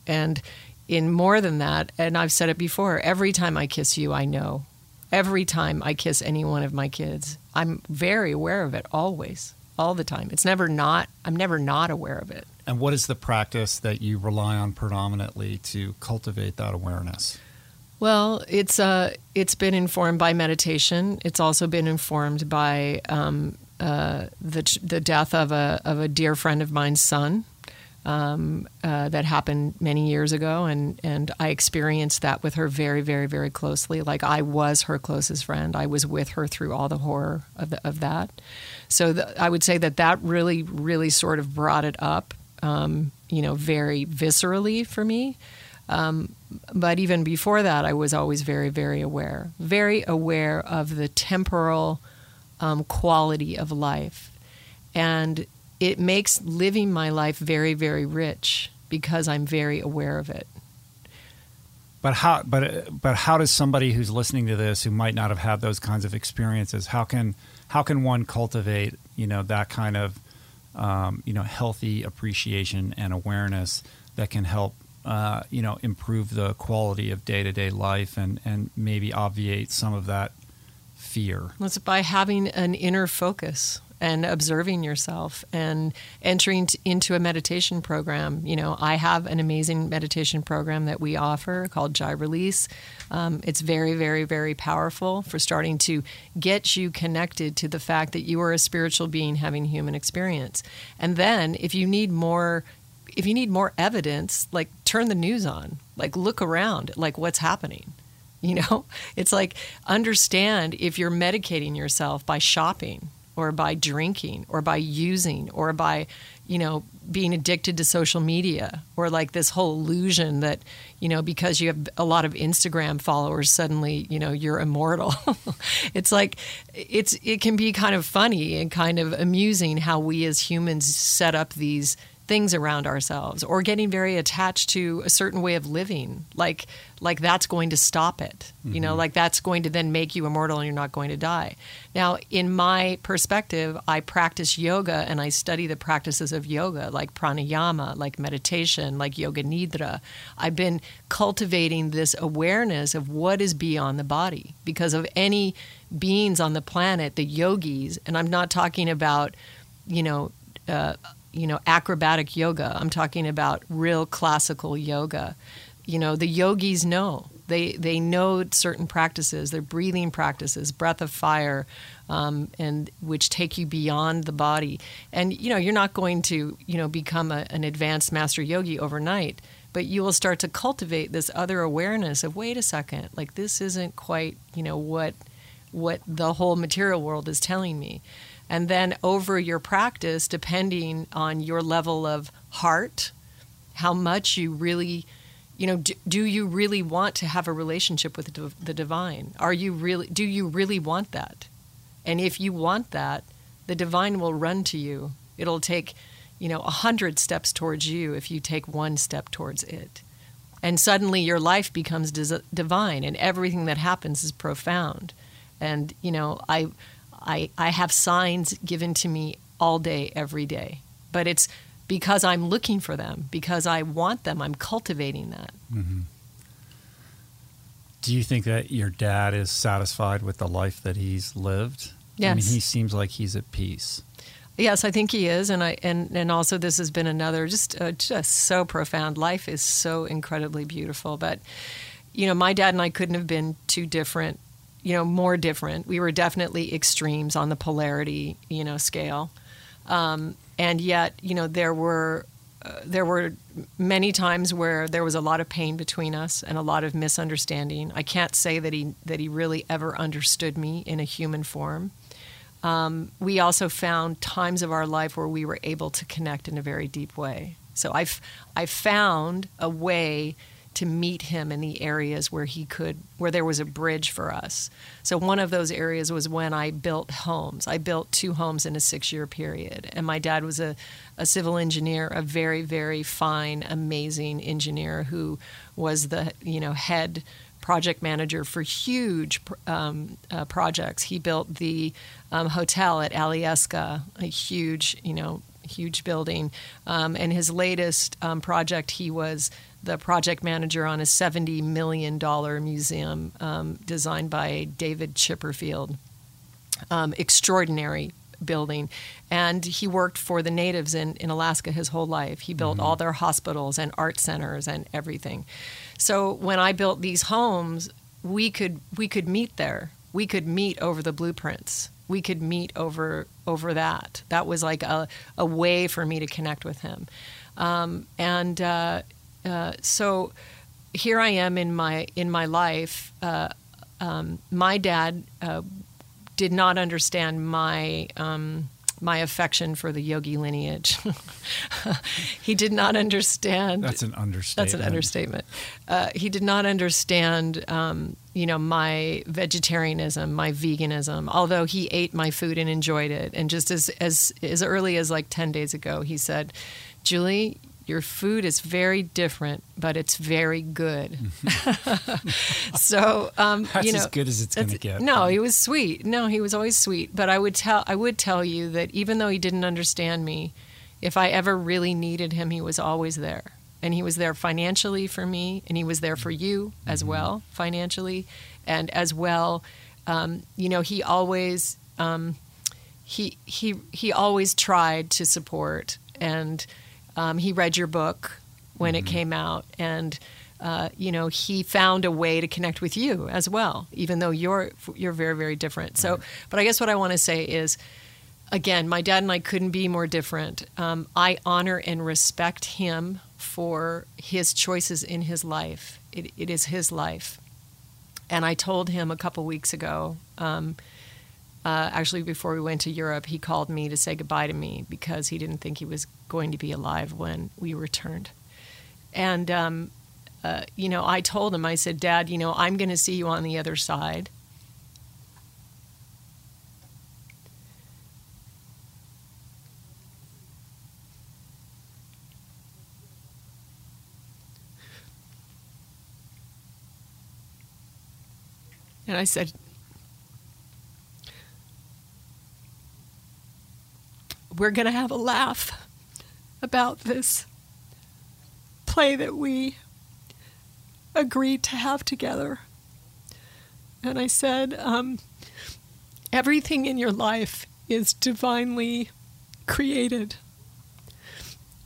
And in more than that, and I've said it before, every time I kiss you, I know. Every time I kiss any one of my kids, I'm very aware of it always, all the time. It's never not, I'm never not aware of it. And what is the practice that you rely on predominantly to cultivate that awareness? Well, it's uh, it's been informed by meditation. It's also been informed by um, uh, the the death of a of a dear friend of mine's son um, uh, that happened many years ago, and and I experienced that with her very very very closely. Like I was her closest friend. I was with her through all the horror of the, of that. So the, I would say that that really really sort of brought it up, um, you know, very viscerally for me. Um, but even before that, I was always very, very aware, very aware of the temporal um, quality of life. And it makes living my life very, very rich because I'm very aware of it. But how? But but how does somebody who's listening to this who might not have had those kinds of experiences? How can how can one cultivate you know that kind of um, you know healthy appreciation and awareness that can help uh, you know improve the quality of day to day life and and maybe obviate some of that fear? Well, It's by having an inner focus and observing yourself and entering t- into a meditation program. You know, I have an amazing meditation program that we offer called Jai Release. Um, it's very, very, very powerful for starting to get you connected to the fact that you are a spiritual being having human experience. And then, if you need more if you need more evidence, like turn the news on, like look around, like what's happening. You know, it's like understand if you're medicating yourself by shopping or by drinking or by using or by, you know, being addicted to social media or like this whole illusion that, you know, because you have a lot of Instagram followers, suddenly, you know, you're immortal. it's like, it's, it can be kind of funny and kind of amusing how we as humans set up these things around ourselves or getting very attached to a certain way of living like like that's going to stop it you know like that's going to then make you immortal and you're not going to die. Now in my perspective i practice yoga and i study the practices of yoga like pranayama like meditation like yoga nidra. I've been cultivating this awareness of what is beyond the body because of any beings on the planet the yogis and i'm not talking about you know uh, you know acrobatic yoga. I'm talking about real classical yoga. You know the yogis know. They they know certain practices. Their breathing practices breath of fire um, and which take you beyond the body. And you know you're not going to you know become a, an advanced master yogi overnight but you will start to cultivate this other awareness of wait a second, like this isn't quite, you know, what what the whole material world is telling me. And then over your practice, depending on your level of heart, how much you really, you know, do, do you really want to have a relationship with the, the divine? Are you really, do you really want that? And if you want that, the divine will run to you. It'll take, you know, a hundred steps towards you if you take one step towards it. And suddenly your life becomes divine and everything that happens is profound. And, you know, I, I, I have signs given to me all day, every day. But it's because I'm looking for them, because I want them, I'm cultivating that. Mm-hmm. Do you think that your dad is satisfied with the life that he's lived? Yes. I mean, he seems like he's at peace. Yes, I think he is, and I and and also this has been another just uh, just so profound. Life is so incredibly beautiful, but you know, my dad and I couldn't have been too different you know, more different. We were definitely extremes on the polarity, you know, scale. Um, and yet, you know, there were uh, there were many times where there was a lot of pain between us and a lot of misunderstanding. I can't say that he that he really ever understood me in a human form. Um, we also found times of our life where we were able to connect in a very deep way. So I've I found a way to meet him in the areas where he could where there was a bridge for us. So one of those areas was when i built homes. I built two homes in a six year period and my dad was a, a civil engineer a very very fine amazing engineer who was the you know head project manager for huge um, uh, projects. He built the um, hotel at alyeska a huge you know huge building. Um, and his latest um, project he was the project manager on a $70 million museum um, designed by David Chipperfield. Um, extraordinary building. And he worked for the natives in, in Alaska his whole life. He built mm-hmm. all their hospitals and art centers and everything. So when I built these homes, we could we could meet there. We could meet over the blueprints. We could meet over over that. That was like a, a way for me to connect with him. Um, and uh, uh, so here I am in my in my life. Uh, um, my dad uh, did not understand my um, my affection for the yogi lineage. he did not understand. That's an understatement. That's an understatement. Uh, he did not understand, um, you know, my vegetarianism, my veganism. Although he ate my food and enjoyed it, and just as as as early as like ten days ago, he said, "Julie, your food is very different, but it's very good. so um, that's you know, as good as it's going to get. No, he was sweet. No, he was always sweet. But I would tell I would tell you that even though he didn't understand me, if I ever really needed him, he was always there. And he was there financially for me, and he was there for you as mm-hmm. well financially, and as well, um, you know, he always um, he he he always tried to support and um, he read your book when mm-hmm. it came out, and uh, you know he found a way to connect with you as well, even though you're you're very very different. So, right. but I guess what I want to say is, again, my dad and I couldn't be more different. Um, I honor and respect him for his choices in his life. It, it is his life, and I told him a couple weeks ago. Um, uh, actually, before we went to Europe, he called me to say goodbye to me because he didn't think he was going to be alive when we returned. And, um, uh, you know, I told him, I said, Dad, you know, I'm going to see you on the other side. And I said, we're going to have a laugh about this play that we agreed to have together. And I said, um, everything in your life is divinely created.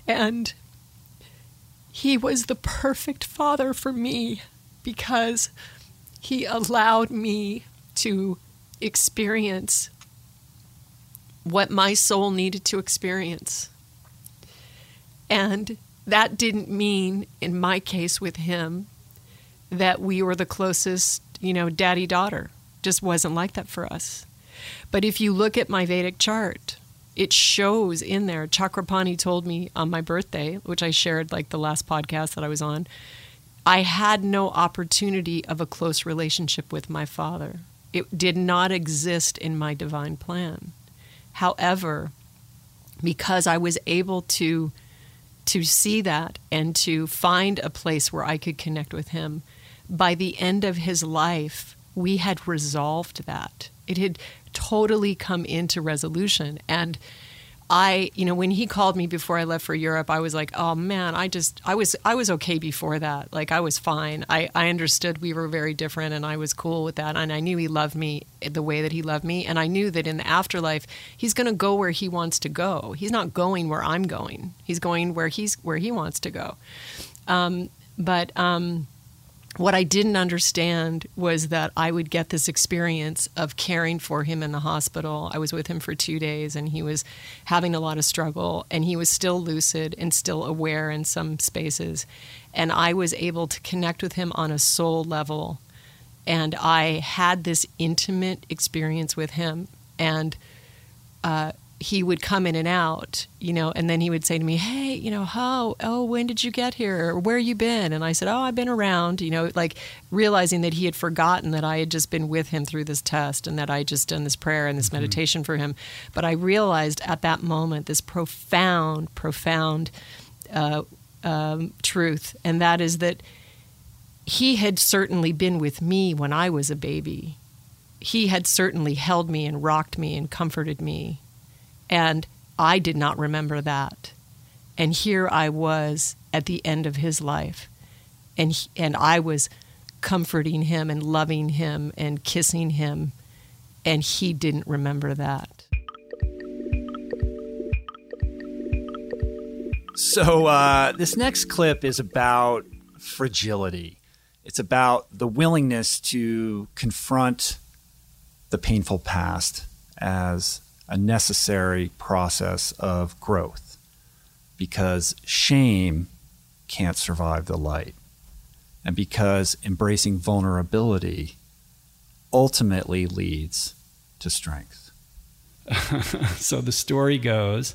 And he was the perfect father for me because he allowed me to experience what my soul needed to experience. And that didn't mean, in my case with him, that we were the closest, you know, daddy daughter. Just wasn't like that for us. But if you look at my Vedic chart, it shows in there. Chakrapani told me on my birthday, which I shared like the last podcast that I was on, I had no opportunity of a close relationship with my father. It did not exist in my divine plan. However, because I was able to to see that and to find a place where I could connect with him, by the end of his life, we had resolved that. It had totally come into resolution and I, you know, when he called me before I left for Europe, I was like, oh man, I just, I was, I was okay before that. Like I was fine. I, I understood we were very different, and I was cool with that. And I knew he loved me the way that he loved me, and I knew that in the afterlife, he's going to go where he wants to go. He's not going where I'm going. He's going where he's where he wants to go. Um, but um, what I didn't understand was that I would get this experience of caring for him in the hospital. I was with him for two days and he was having a lot of struggle and he was still lucid and still aware in some spaces. And I was able to connect with him on a soul level. And I had this intimate experience with him. And uh, he would come in and out, you know, and then he would say to me, "Hey, you know, how? Oh, when did you get here? Or where you been?" And I said, "Oh, I've been around," you know, like realizing that he had forgotten that I had just been with him through this test and that I had just done this prayer and this mm-hmm. meditation for him. But I realized at that moment this profound, profound uh, um, truth, and that is that he had certainly been with me when I was a baby. He had certainly held me and rocked me and comforted me and I did not remember that. And here I was at the end of his life. And, he, and I was comforting him and loving him and kissing him. And he didn't remember that. So, uh, this next clip is about fragility. It's about the willingness to confront the painful past as a necessary process of growth because shame can't survive the light. And because embracing vulnerability ultimately leads to strength. so the story goes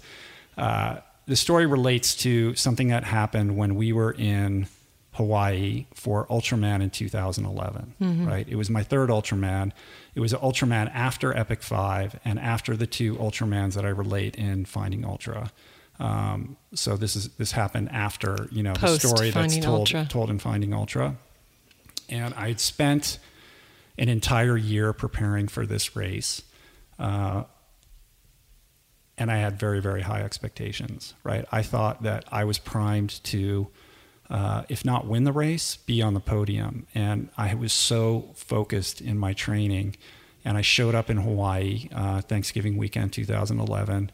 uh, the story relates to something that happened when we were in Hawaii for Ultraman in 2011, mm-hmm. right? It was my third Ultraman. It was an Ultraman after Epic 5 and after the two Ultramans that I relate in Finding Ultra. Um, so this is this happened after, you know, Post the story that's told Ultra. told in Finding Ultra. And I'd spent an entire year preparing for this race. Uh, and I had very, very high expectations, right? I thought that I was primed to uh, if not win the race, be on the podium. And I was so focused in my training. And I showed up in Hawaii uh, Thanksgiving weekend 2011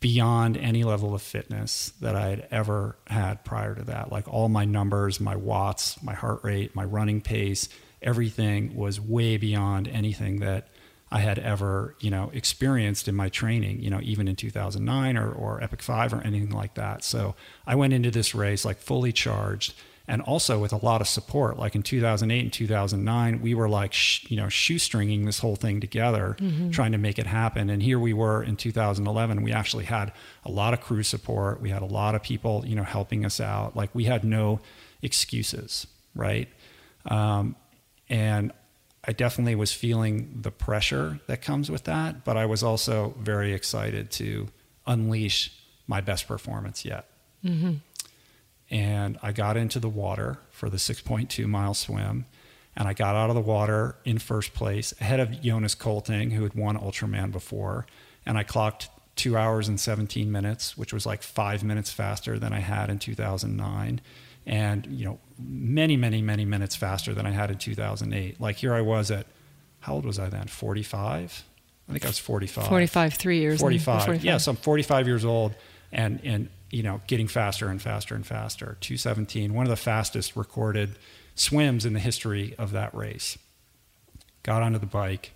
beyond any level of fitness that I had ever had prior to that. Like all my numbers, my watts, my heart rate, my running pace, everything was way beyond anything that I had ever, you know, experienced in my training, you know, even in 2009 or, or Epic 5 or anything like that. So I went into this race like fully charged and also with a lot of support. Like in 2008 and 2009, we were like, sh- you know, shoestringing this whole thing together, mm-hmm. trying to make it happen. And here we were in 2011. We actually had a lot of crew support. We had a lot of people, you know, helping us out. Like we had no excuses, right? Um, and I definitely was feeling the pressure that comes with that, but I was also very excited to unleash my best performance yet. Mm-hmm. And I got into the water for the 6.2 mile swim, and I got out of the water in first place ahead of Jonas Colting, who had won Ultraman before, and I clocked two hours and 17 minutes, which was like five minutes faster than I had in 2009 and you know many many many minutes faster than I had in 2008. Like here I was at how old was I then? 45. I think I was 45. 45, three years. 45. 45. Yeah, so I'm 45 years old, and and you know getting faster and faster and faster. 217, one of the fastest recorded swims in the history of that race. Got onto the bike,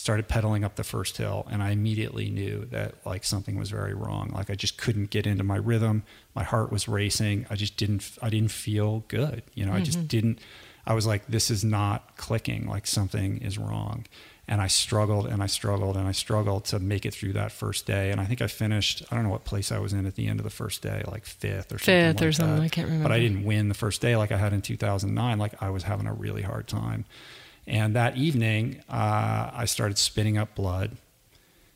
started pedaling up the first hill and I immediately knew that like something was very wrong. Like I just couldn't get into my rhythm. My heart was racing. I just didn't I didn't feel good. You know, I just mm-hmm. didn't I was like this is not clicking. Like something is wrong. And I struggled and I struggled and I struggled to make it through that first day. And I think I finished, I don't know what place I was in at the end of the first day, like fifth or something. Fifth or something, that. I can't remember. But I didn't win the first day like I had in 2009. Like I was having a really hard time. And that evening, uh, I started spitting up blood.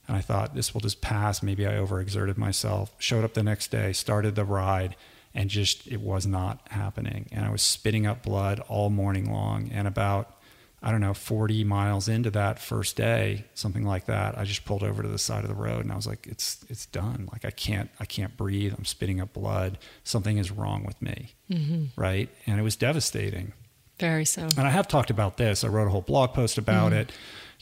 And I thought, this will just pass. Maybe I overexerted myself. Showed up the next day, started the ride, and just it was not happening. And I was spitting up blood all morning long. And about, I don't know, 40 miles into that first day, something like that, I just pulled over to the side of the road and I was like, it's, it's done. Like I can't, I can't breathe. I'm spitting up blood. Something is wrong with me. Right. And it was devastating Very so. and I have talked about this. I wrote a whole blog post about mm-hmm. it.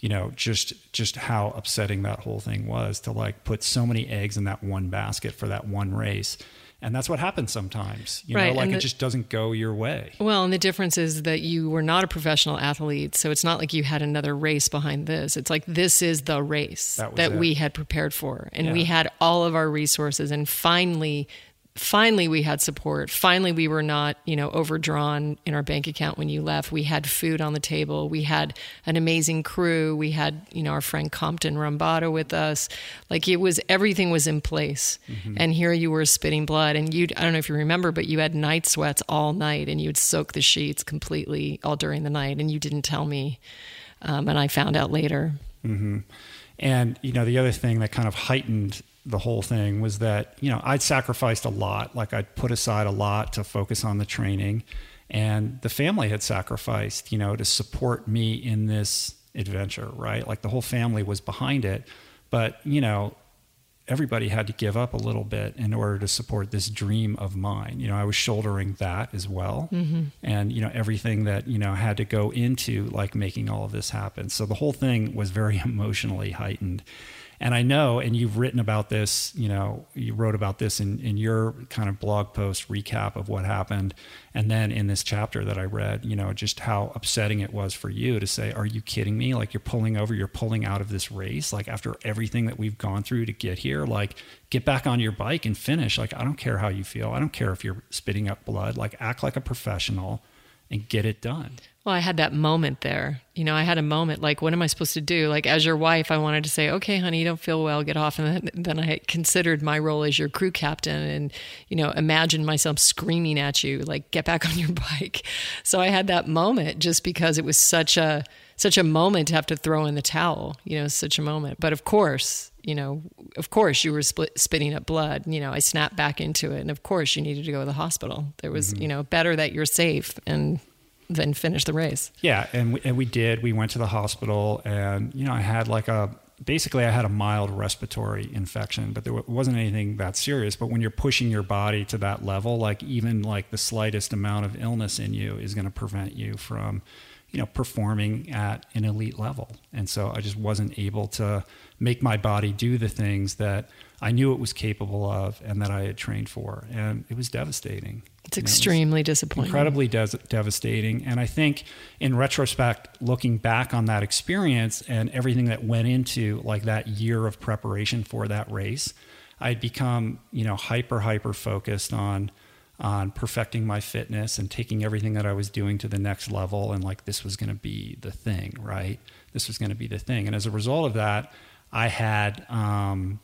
You know, just just how upsetting that whole thing was to like put so many eggs in that one basket for that one race, and that's what happens sometimes. You Right, know, like and it just doesn't go your way. Well, and the difference is that you were not a professional athlete, so it's not like you had another race behind this. It's like this is the race That that, we had prepared for, and we had all of our resources, and finally. Finally, we had support. Finally, we were not, you know, overdrawn in our bank account when you left. We had food on the table. We had an amazing crew. We had, you know, our friend Compton Rambato with us. Like it was, everything was in place. And here you were spitting blood. And you, I don't know if you remember, but you had night sweats all night and you would soak the sheets completely all during the night. And you didn't tell me. Um, and I found out later. And you know, the other thing that kind of heightened the whole thing was that you know I'd sacrificed a lot. Like I'd put aside a lot to focus on the training, and the family had sacrificed, you know, to support me in this adventure. Right, like the whole family was behind it, but you know. Everybody had to give up a little bit in order to support this dream of mine. You know, I was shouldering that as well, mm-hmm. and you know everything that you know had to go into like making all of this happen. So the whole thing was very emotionally heightened. And I know, and you've written about this, you know, you wrote about this in, in your kind of blog post recap of what happened. And then in this chapter that I read, you know, just how upsetting it was for you to say, Are you kidding me? Like you're pulling over, you're pulling out of this race. Like after everything that we've gone through to get here, like get back on your bike and finish. Like I don't care how you feel. I don't care if you're spitting up blood. Like act like a professional and get it done. Well, I had that moment there. You know, I had a moment like, what am I supposed to do? Like, as your wife, I wanted to say, okay, honey, you don't feel well, get off. And then, then I considered my role as your crew captain and, you know, imagine myself screaming at you, like, get back on your bike. So I had that moment just because it was such a, such a moment to have to throw in the towel, you know, such a moment. But of course, you know, of course you were split, spitting up blood. You know, I snapped back into it. And of course you needed to go to the hospital. There was, mm-hmm. you know, better that you're safe and then finish the race. Yeah, and we, and we did. We went to the hospital, and you know, I had like a basically I had a mild respiratory infection, but there wasn't anything that serious. But when you're pushing your body to that level, like even like the slightest amount of illness in you is going to prevent you from, you know, performing at an elite level. And so I just wasn't able to make my body do the things that I knew it was capable of and that I had trained for, and it was devastating. It's You know, it extremely disappointing. incredibly des- devastating. And I think in retrospect, looking back on that experience and everything that went into like that year of preparation for that race, I'd become, you know, hyper, hyper focused on on perfecting my fitness and taking everything that I was doing to the next level and like this was going to be the thing, right? This was going to be the thing. And as a result of that, I had um,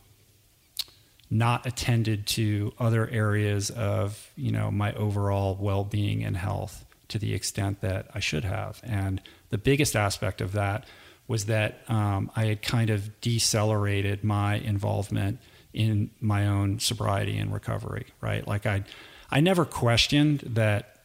not attended to other areas of you know my overall well-being and health to the extent that I should have. And the biggest aspect of that was that um, I had kind of decelerated my involvement in my own sobriety and recovery. Right, like I, I never questioned that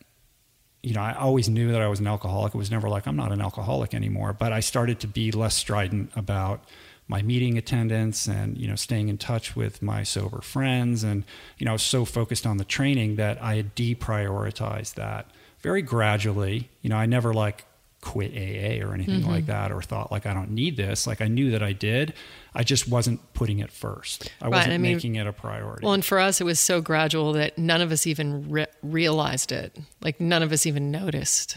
you know, I always knew that I was an alcoholic. It was never like I'm not an alcoholic anymore. But I started to be less strident about my meeting attendance and you know staying in touch with my sober friends and you know I was so focused on the training that I had deprioritized that very gradually. You know, I never like quit AA or anything Mm-hmm. like that or thought like I don't need this. Like I knew that I did. I just wasn't putting it first. I Right, wasn't I mean- making it a priority. Well, and for us, it was so gradual that none of us even re- realized it. Like none of us even noticed.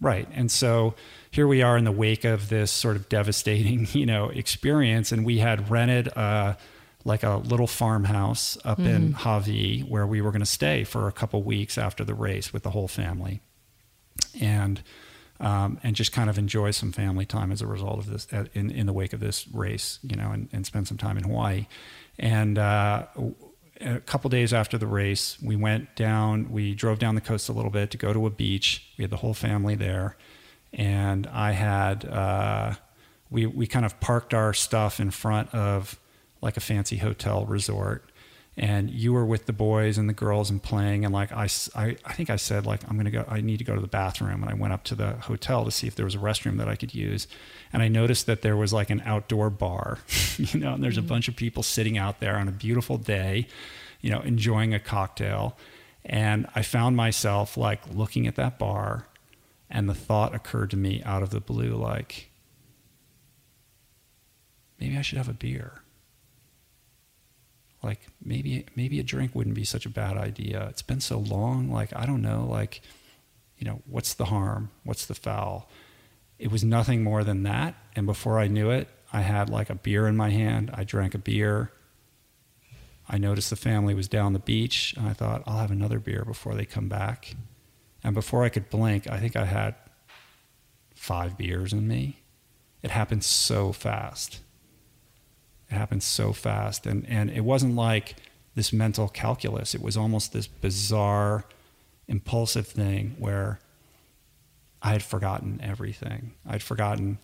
Right. And so here we are in the wake of this sort of devastating, you know, experience. And we had rented uh, like a little farmhouse up in Hawi where we were going to stay for a couple weeks after the race with the whole family. And um, and just kind of enjoy some family time as a result of this uh, in, in the wake of this race, you know, and, and spend some time in Hawaii. And uh, a couple days after the race, we went down, we drove down the coast a little bit to go to a beach. We had the whole family there. And I had, uh, we, we kind of parked our stuff in front of like a fancy hotel resort. And you were with the boys and the girls and playing. And like, I I think I said, like, I'm going to go, I need to go to the bathroom. And I went up to the hotel to see if there was a restroom that I could use. And I noticed that there was like an outdoor bar, you know, and there's a bunch of people sitting out there on a beautiful day, you know, enjoying a cocktail. And I found myself like looking at that bar, and the thought occurred to me out of the blue like, maybe I should have a beer. Like maybe maybe a drink wouldn't be such a bad idea. It's been so long, like I don't know, like you know, what's the harm? What's the foul? It was nothing more than that, and before I knew it, I had like a beer in my hand. I drank a beer. I noticed the family was down the beach, and I thought, I'll have another beer before they come back. And before I could blink, I think I had five beers in me. It happened so fast. It happened so fast. And, and it wasn't like this mental calculus, it was almost this bizarre, impulsive thing where I had forgotten everything. I'd forgotten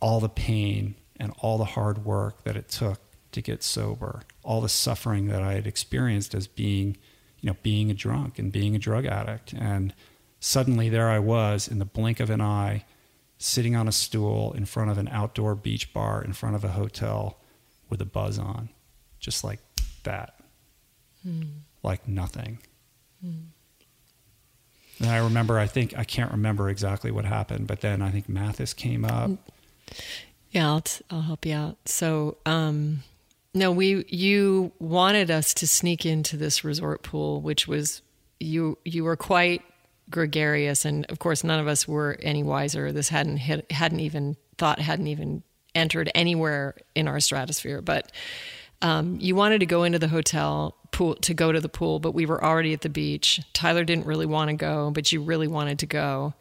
all the pain and all the hard work that it took to get sober, all the suffering that I had experienced as being, you know, being a drunk and being a drug addict. And suddenly there I was in the blink of an eye, sitting on a stool in front of an outdoor beach bar in front of a hotel with a buzz on, just like that, like nothing. And I remember, I think, I can't remember exactly what happened, but then I think Mathis came up. Yeah, I'll, t- I'll help you out. So, um, no, we you wanted us to sneak into this resort pool, which was you you were quite gregarious, and of course, none of us were any wiser. This hadn't hit, hadn't even thought hadn't even entered anywhere in our stratosphere. But um, you wanted to go into the hotel pool to go to the pool, but we were already at the beach. Tyler didn't really want to go, but you really wanted to go.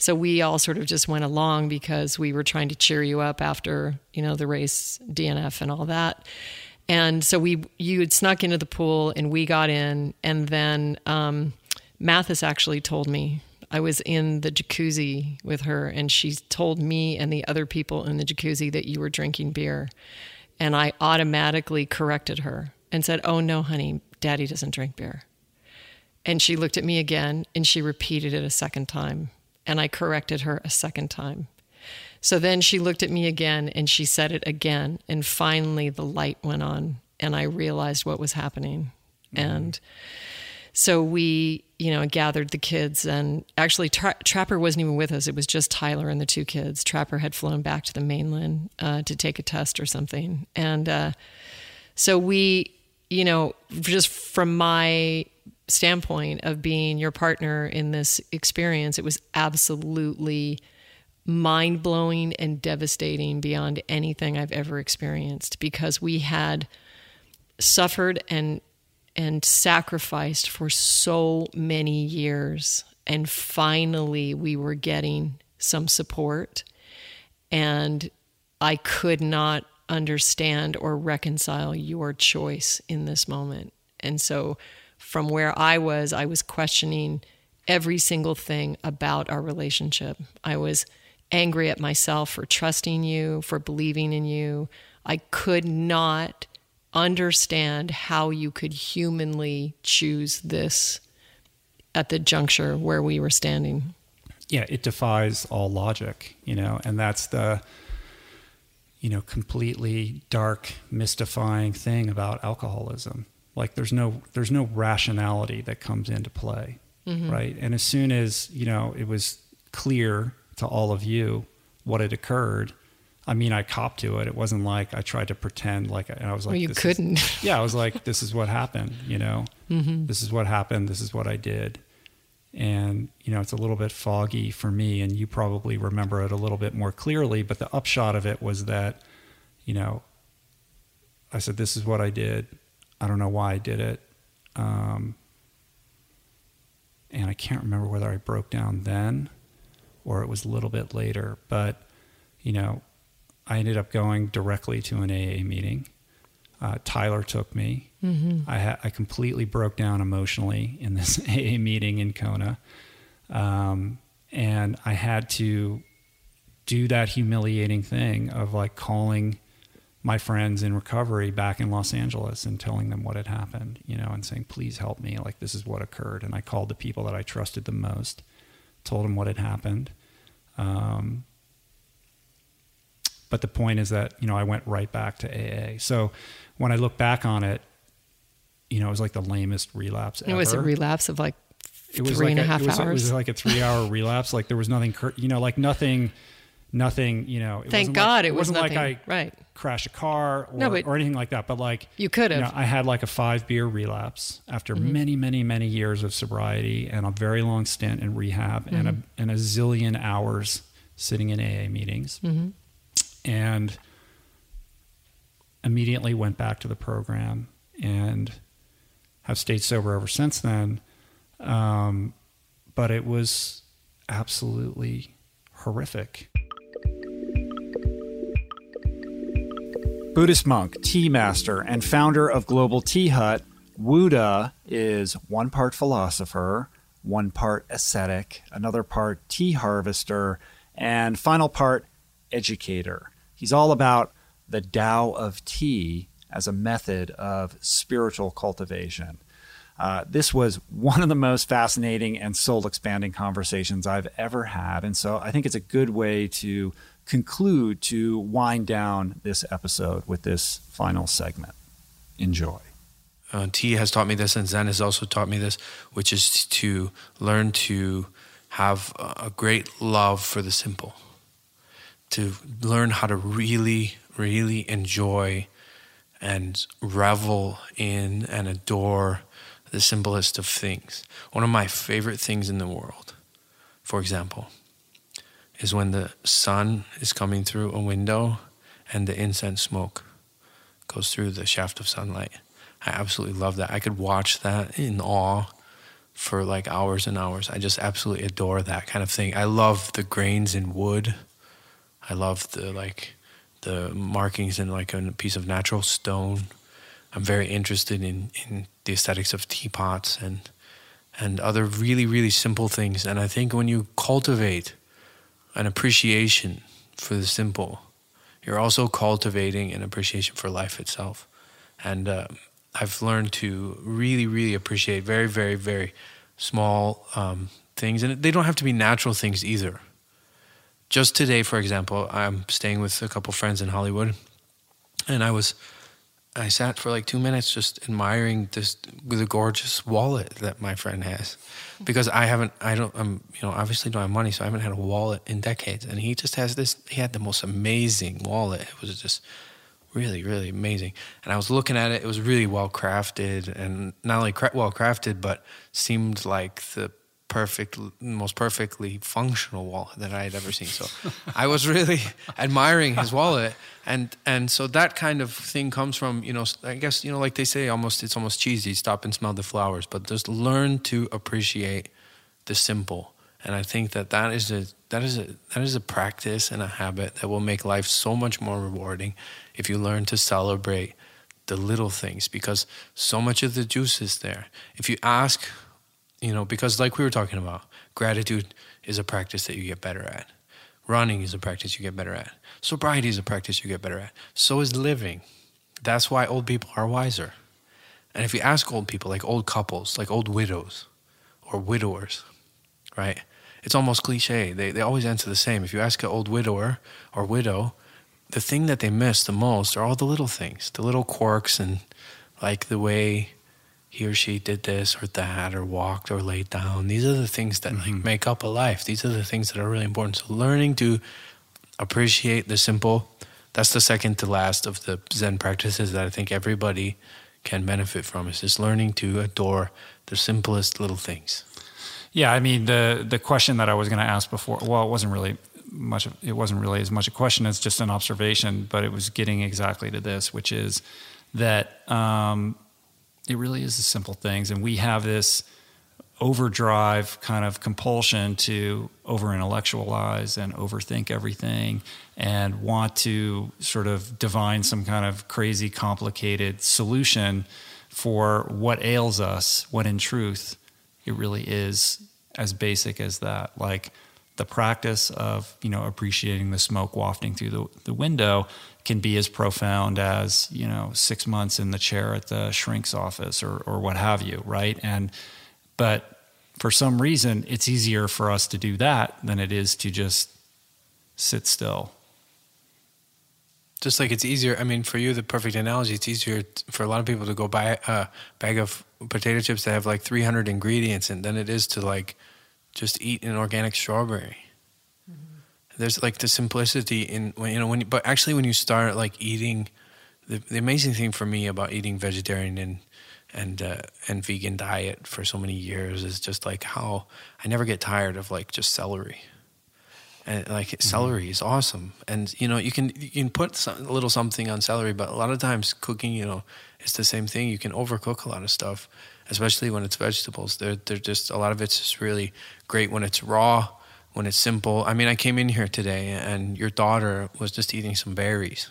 So we all sort of just went along because we were trying to cheer you up after, you know, the race DNF and all that. And so we you had snuck into the pool and we got in and then um, Mathis actually told me I was in the jacuzzi with her and she told me and the other people in the jacuzzi that you were drinking beer. And I automatically corrected her and said, "Oh no, honey, daddy doesn't drink beer." And she looked at me again and she repeated it a second time. And I corrected her a second time. So then she looked at me again and she said it again. And finally the light went on and I realized what was happening. And so we, you know, gathered the kids and actually Tra- Trapper wasn't even with us. It was just Tyler and the two kids. Trapper had flown back to the mainland uh, to take a test or something. And uh, so we, you know, just from my standpoint of being your partner in this experience, it was absolutely mind blowing and devastating beyond anything I've ever experienced because we had suffered and and sacrificed for so many years and finally we were getting some support and I could not understand or reconcile your choice in this moment. And so, from where I was, I was questioning every single thing about our relationship. I was angry at myself for trusting you, for believing in you. I could not understand how you could humanly choose this at the juncture where we were standing. yeah, it defies all logic, you know, and that's the, you know, completely dark, mystifying thing about alcoholism. Like there's no there's no rationality that comes into play, right? And as soon as you know it was clear to all of you what had occurred, I mean, I copped to it. It wasn't like I tried to pretend like and I was like, Well, you couldn't. yeah, I was like, this is what happened, you know, Mm-hmm. this is what happened, this is what I did, And, you know, it's a little bit foggy for me, and you probably remember it a little bit more clearly. But the upshot of it was that, you know, I said, This is what I did. I don't know why I did it. Um, and I can't remember whether I broke down then or it was a little bit later. But, you know, I ended up going directly to an AA meeting. Uh, Tyler took me. Mhm. I, ha- I completely broke down emotionally in this AA meeting in Kona. Um, and I had to do that humiliating thing of like calling my friends in recovery back in Los Angeles and telling them what had happened, you know, and saying, please help me. Like, this is what occurred. And I called the people that I trusted the most, told them what had happened. Um, but the point is that, you know, I went right back to AA. So when I look back on it, you know, it was like the lamest relapse It was a relapse of like It was three like and a half was, It was like a three hour relapse. Like there was nothing, cur- you know, like nothing, nothing, you know. It Thank wasn't God like, it was wasn't nothing. like I right. crashed a car or, No, or anything like that. But like You could have. know, I had like a five beer relapse after Mhm. many, many, many years of sobriety and a very long stint in rehab and Mhm. a and a zillion hours sitting in AA meetings, Mhm. and immediately went back to the program and have stayed sober ever since then. Um, but it was absolutely horrific. Buddhist monk, tea master, and founder of Global Tea Hut, Wu De is one part philosopher, one part ascetic, another part tea harvester, and final part educator. He's all about the Tao of tea as a method of spiritual cultivation. Uh, this was one of the most fascinating and soul expanding conversations I've ever had. And so I think it's a good way to conclude, to wind down this episode with this final segment. Enjoy. Uh, tea has taught me this, and Zen has also taught me this, which is to learn to have a great love for the simple, to learn how to really, really enjoy and revel in and adore the simplest of things. One of my favorite things in the world, for example, is when the sun is coming through a window and the incense smoke goes through the shaft of sunlight. I absolutely love that. I could watch that in awe for like hours and hours. I just absolutely adore that kind of thing. I love the grains in wood. I love the like the markings in like a piece of natural stone. I'm very interested in in the aesthetics of teapots and and other really really simple things. And I think when you cultivate an appreciation for the simple, you're also cultivating an appreciation for life itself. And uh, I've learned to really, really appreciate very, very, very small um, things. And they don't have to be natural things either. Just today, for example, I'm staying with a couple friends in Hollywood. And I was, I sat for like two minutes just admiring this, the gorgeous wallet that my friend has. Because I haven't, I don't, I'm, you know, obviously don't have money, so I haven't had a wallet in decades. And he just has this, he had the most amazing wallet. It was just, really really amazing and i was looking at it it was really well crafted and not only well crafted but seemed like the perfect most perfectly functional wallet that i had ever seen. So i was really admiring his wallet. And and so that kind of thing comes from you know i guess you know like they say almost it's almost cheesy. Stop and smell the flowers. But just learn to appreciate the simple. And i think that that is a that is a that is a practice and a habit that will make life so much more rewarding if you learn to celebrate the little things. Because so much of the juice is there. If you ask you know because like we were talking about gratitude is a practice that you get better at. Running is a practice you get better at. Sobriety is a practice you get better at. So is living. That's why old people are wiser. And if you ask old people like old couples like old widows or widowers right? It's almost cliche. They, they always answer the same. If you ask an old widower or widow, the thing that they miss the most are all the little things, the little quirks, and like the way he or she did this or that, or walked or laid down. These are the things that like make up a life. These are the things that are really important. So learning to appreciate the simple, that's the second to last of the Zen practices that I think everybody can benefit from. Is just learning to adore the simplest little things. Yeah, I mean the the question that I was going to ask before. Well, it wasn't really much. Of, it wasn't really as much a question as just an observation, but it was getting exactly to this, which is that um, it really is the simple things, and we have this overdrive kind of compulsion to over intellectualize and overthink everything and want to sort of divine some kind of crazy complicated solution for what ails us when in truth it really is as basic as that. Like the practice of you know appreciating the smoke wafting through the, the window can be as profound as you know six months in the chair at the shrink's office or or what have you right and but for some reason it's easier for us to do that than it is to just sit still just like it's easier i mean for you the perfect analogy it's easier for a lot of people to go buy a bag of potato chips that have like 300 ingredients in than it is to like just eat an organic strawberry. There's like the simplicity in when you know when but actually when you start like eating the, the amazing thing for me about eating vegetarian and and uh, and vegan diet for so many years is just like how I never get tired of like just celery. And like mm-hmm. celery is awesome. And you know you can you can put some, a little something on celery but a lot of times cooking you know it's the same thing. You can overcook a lot of stuff especially when it's vegetables. They're, they're just a lot of it's just really great when it's raw when it's simple i mean i came in here today and your daughter was just eating some berries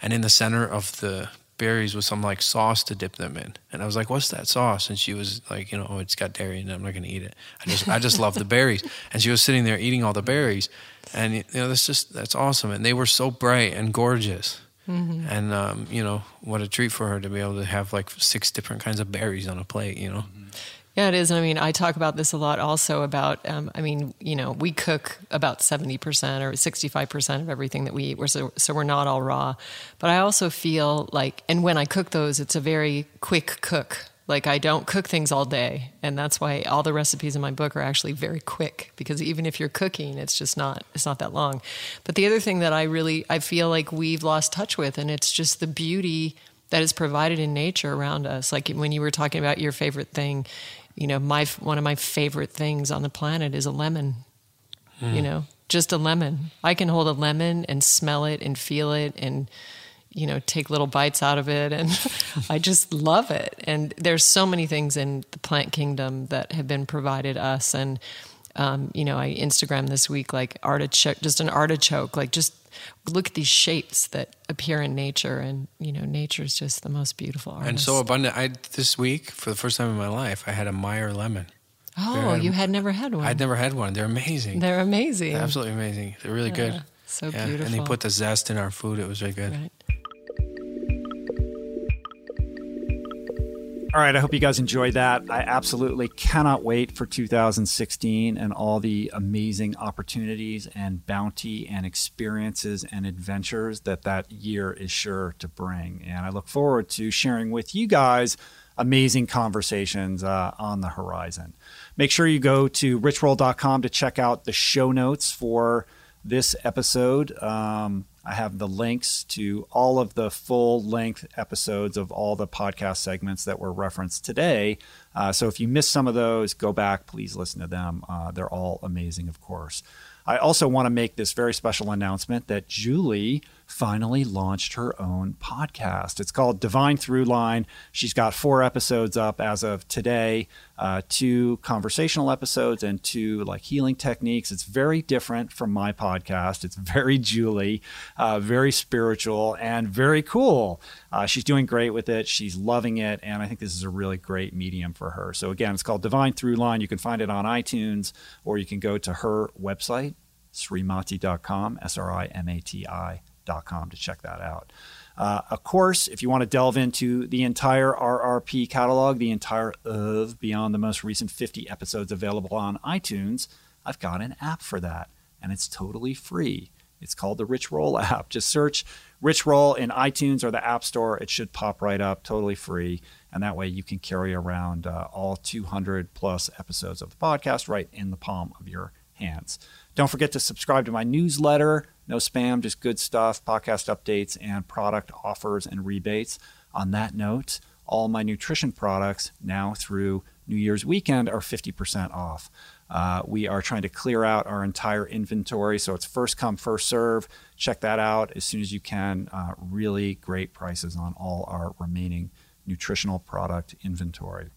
and in the center of the berries was some like sauce to dip them in. And I was like, "What's that sauce?" And she was like, "You know, oh, it's got dairy and I'm not going to eat it. I just I just love the berries." And she was sitting there eating all the berries, and you know, that's just that's awesome. And they were so bright and gorgeous. Mm-hmm. And um, you know, what a treat for her to be able to have like six different kinds of berries on a plate. You know. Mm-hmm. Yeah, it is. I mean, I talk about this a lot also about, um, I mean, you know, we cook about 70% or 65% of everything that we eat. We're so, so we're not all raw. But I also feel like, and when I cook those, it's a very quick cook. Like I don't cook things all day. And that's why all the recipes in my book are actually very quick because even if you're cooking, it's just not, it's not that long. But the other thing that I really, I feel like we've lost touch with, and it's just the beauty that is provided in nature around us. Like when you were talking about your favorite thing, you know, my one of my favorite things on the planet is a lemon. Mm. You know, just a lemon. I can hold a lemon and smell it and feel it and you know, take little bites out of it and I just love it. And there's so many things in the plant kingdom that have been provided us and um, you know, I Instagram this week like artichoke, just an artichoke, like just look at these shapes that appear in nature and you know nature is just the most beautiful artist. and so abundant. I this week for the first time in my life i had a meyer lemon. Oh you had never had one. I'd never had one. They're amazing. They're amazing. They're absolutely amazing. They're really yeah, good so yeah. beautiful and they put the zest in our food. It was really good. Right. All right, I hope you guys enjoyed that. I absolutely cannot wait for 2016 and all the amazing opportunities and bounty and experiences and adventures that that year is sure to bring. And I look forward to sharing with you guys amazing conversations uh, on the horizon. Make sure you go to richroll.com to check out the show notes for this episode. Um, I have the links to all of the full length episodes of all the podcast segments that were referenced today. Uh, so if you missed some of those, go back, please listen to them. Uh, they're all amazing, of course. I also want to make this very special announcement that Julie finally launched her own podcast. It's called Divine Throughline. She's got four episodes up as of today, uh, two conversational episodes and two like healing techniques. It's very different from my podcast. It's very Julie, uh, very spiritual, and very cool. Uh, she's doing great with it. She's loving it, and I think this is a really great medium for her. So again, it's called Divine Throughline. You can find it on iTunes, or you can go to her website, srimati.com, S R I M A T I com to check that out. Uh, of course, if you want to delve into the entire RRP catalog, the entire of beyond the most recent 50 episodes available on iTunes, I've got an app for that, and it's totally free. It's called the Rich Roll app. Just search Rich Roll in iTunes or the App Store. It should pop right up, totally free. And that way you can carry around uh, all 200 plus episodes of the podcast right in the palm of your hands. Don't forget to subscribe to my newsletter. No spam, just good stuff, podcast updates, and product offers and rebates. On that note, all my nutrition products now through New Year's weekend are 50% off. Uh, we are trying to clear out our entire inventory, so it's first come, first serve. Check that out as soon as you can. Uh, really great prices on all our remaining nutritional product inventory.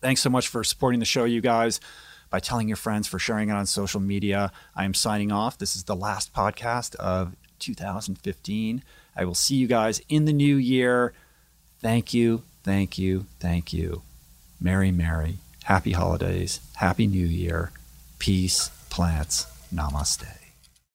Thanks so much for supporting the show, you guys, by telling your friends, for sharing it on social media. I am signing off. This is the last podcast of 2015. I will see you guys in the new year. Thank you, thank you, thank you. Merry, Merry, happy holidays, happy new year, peace, plants, namaste.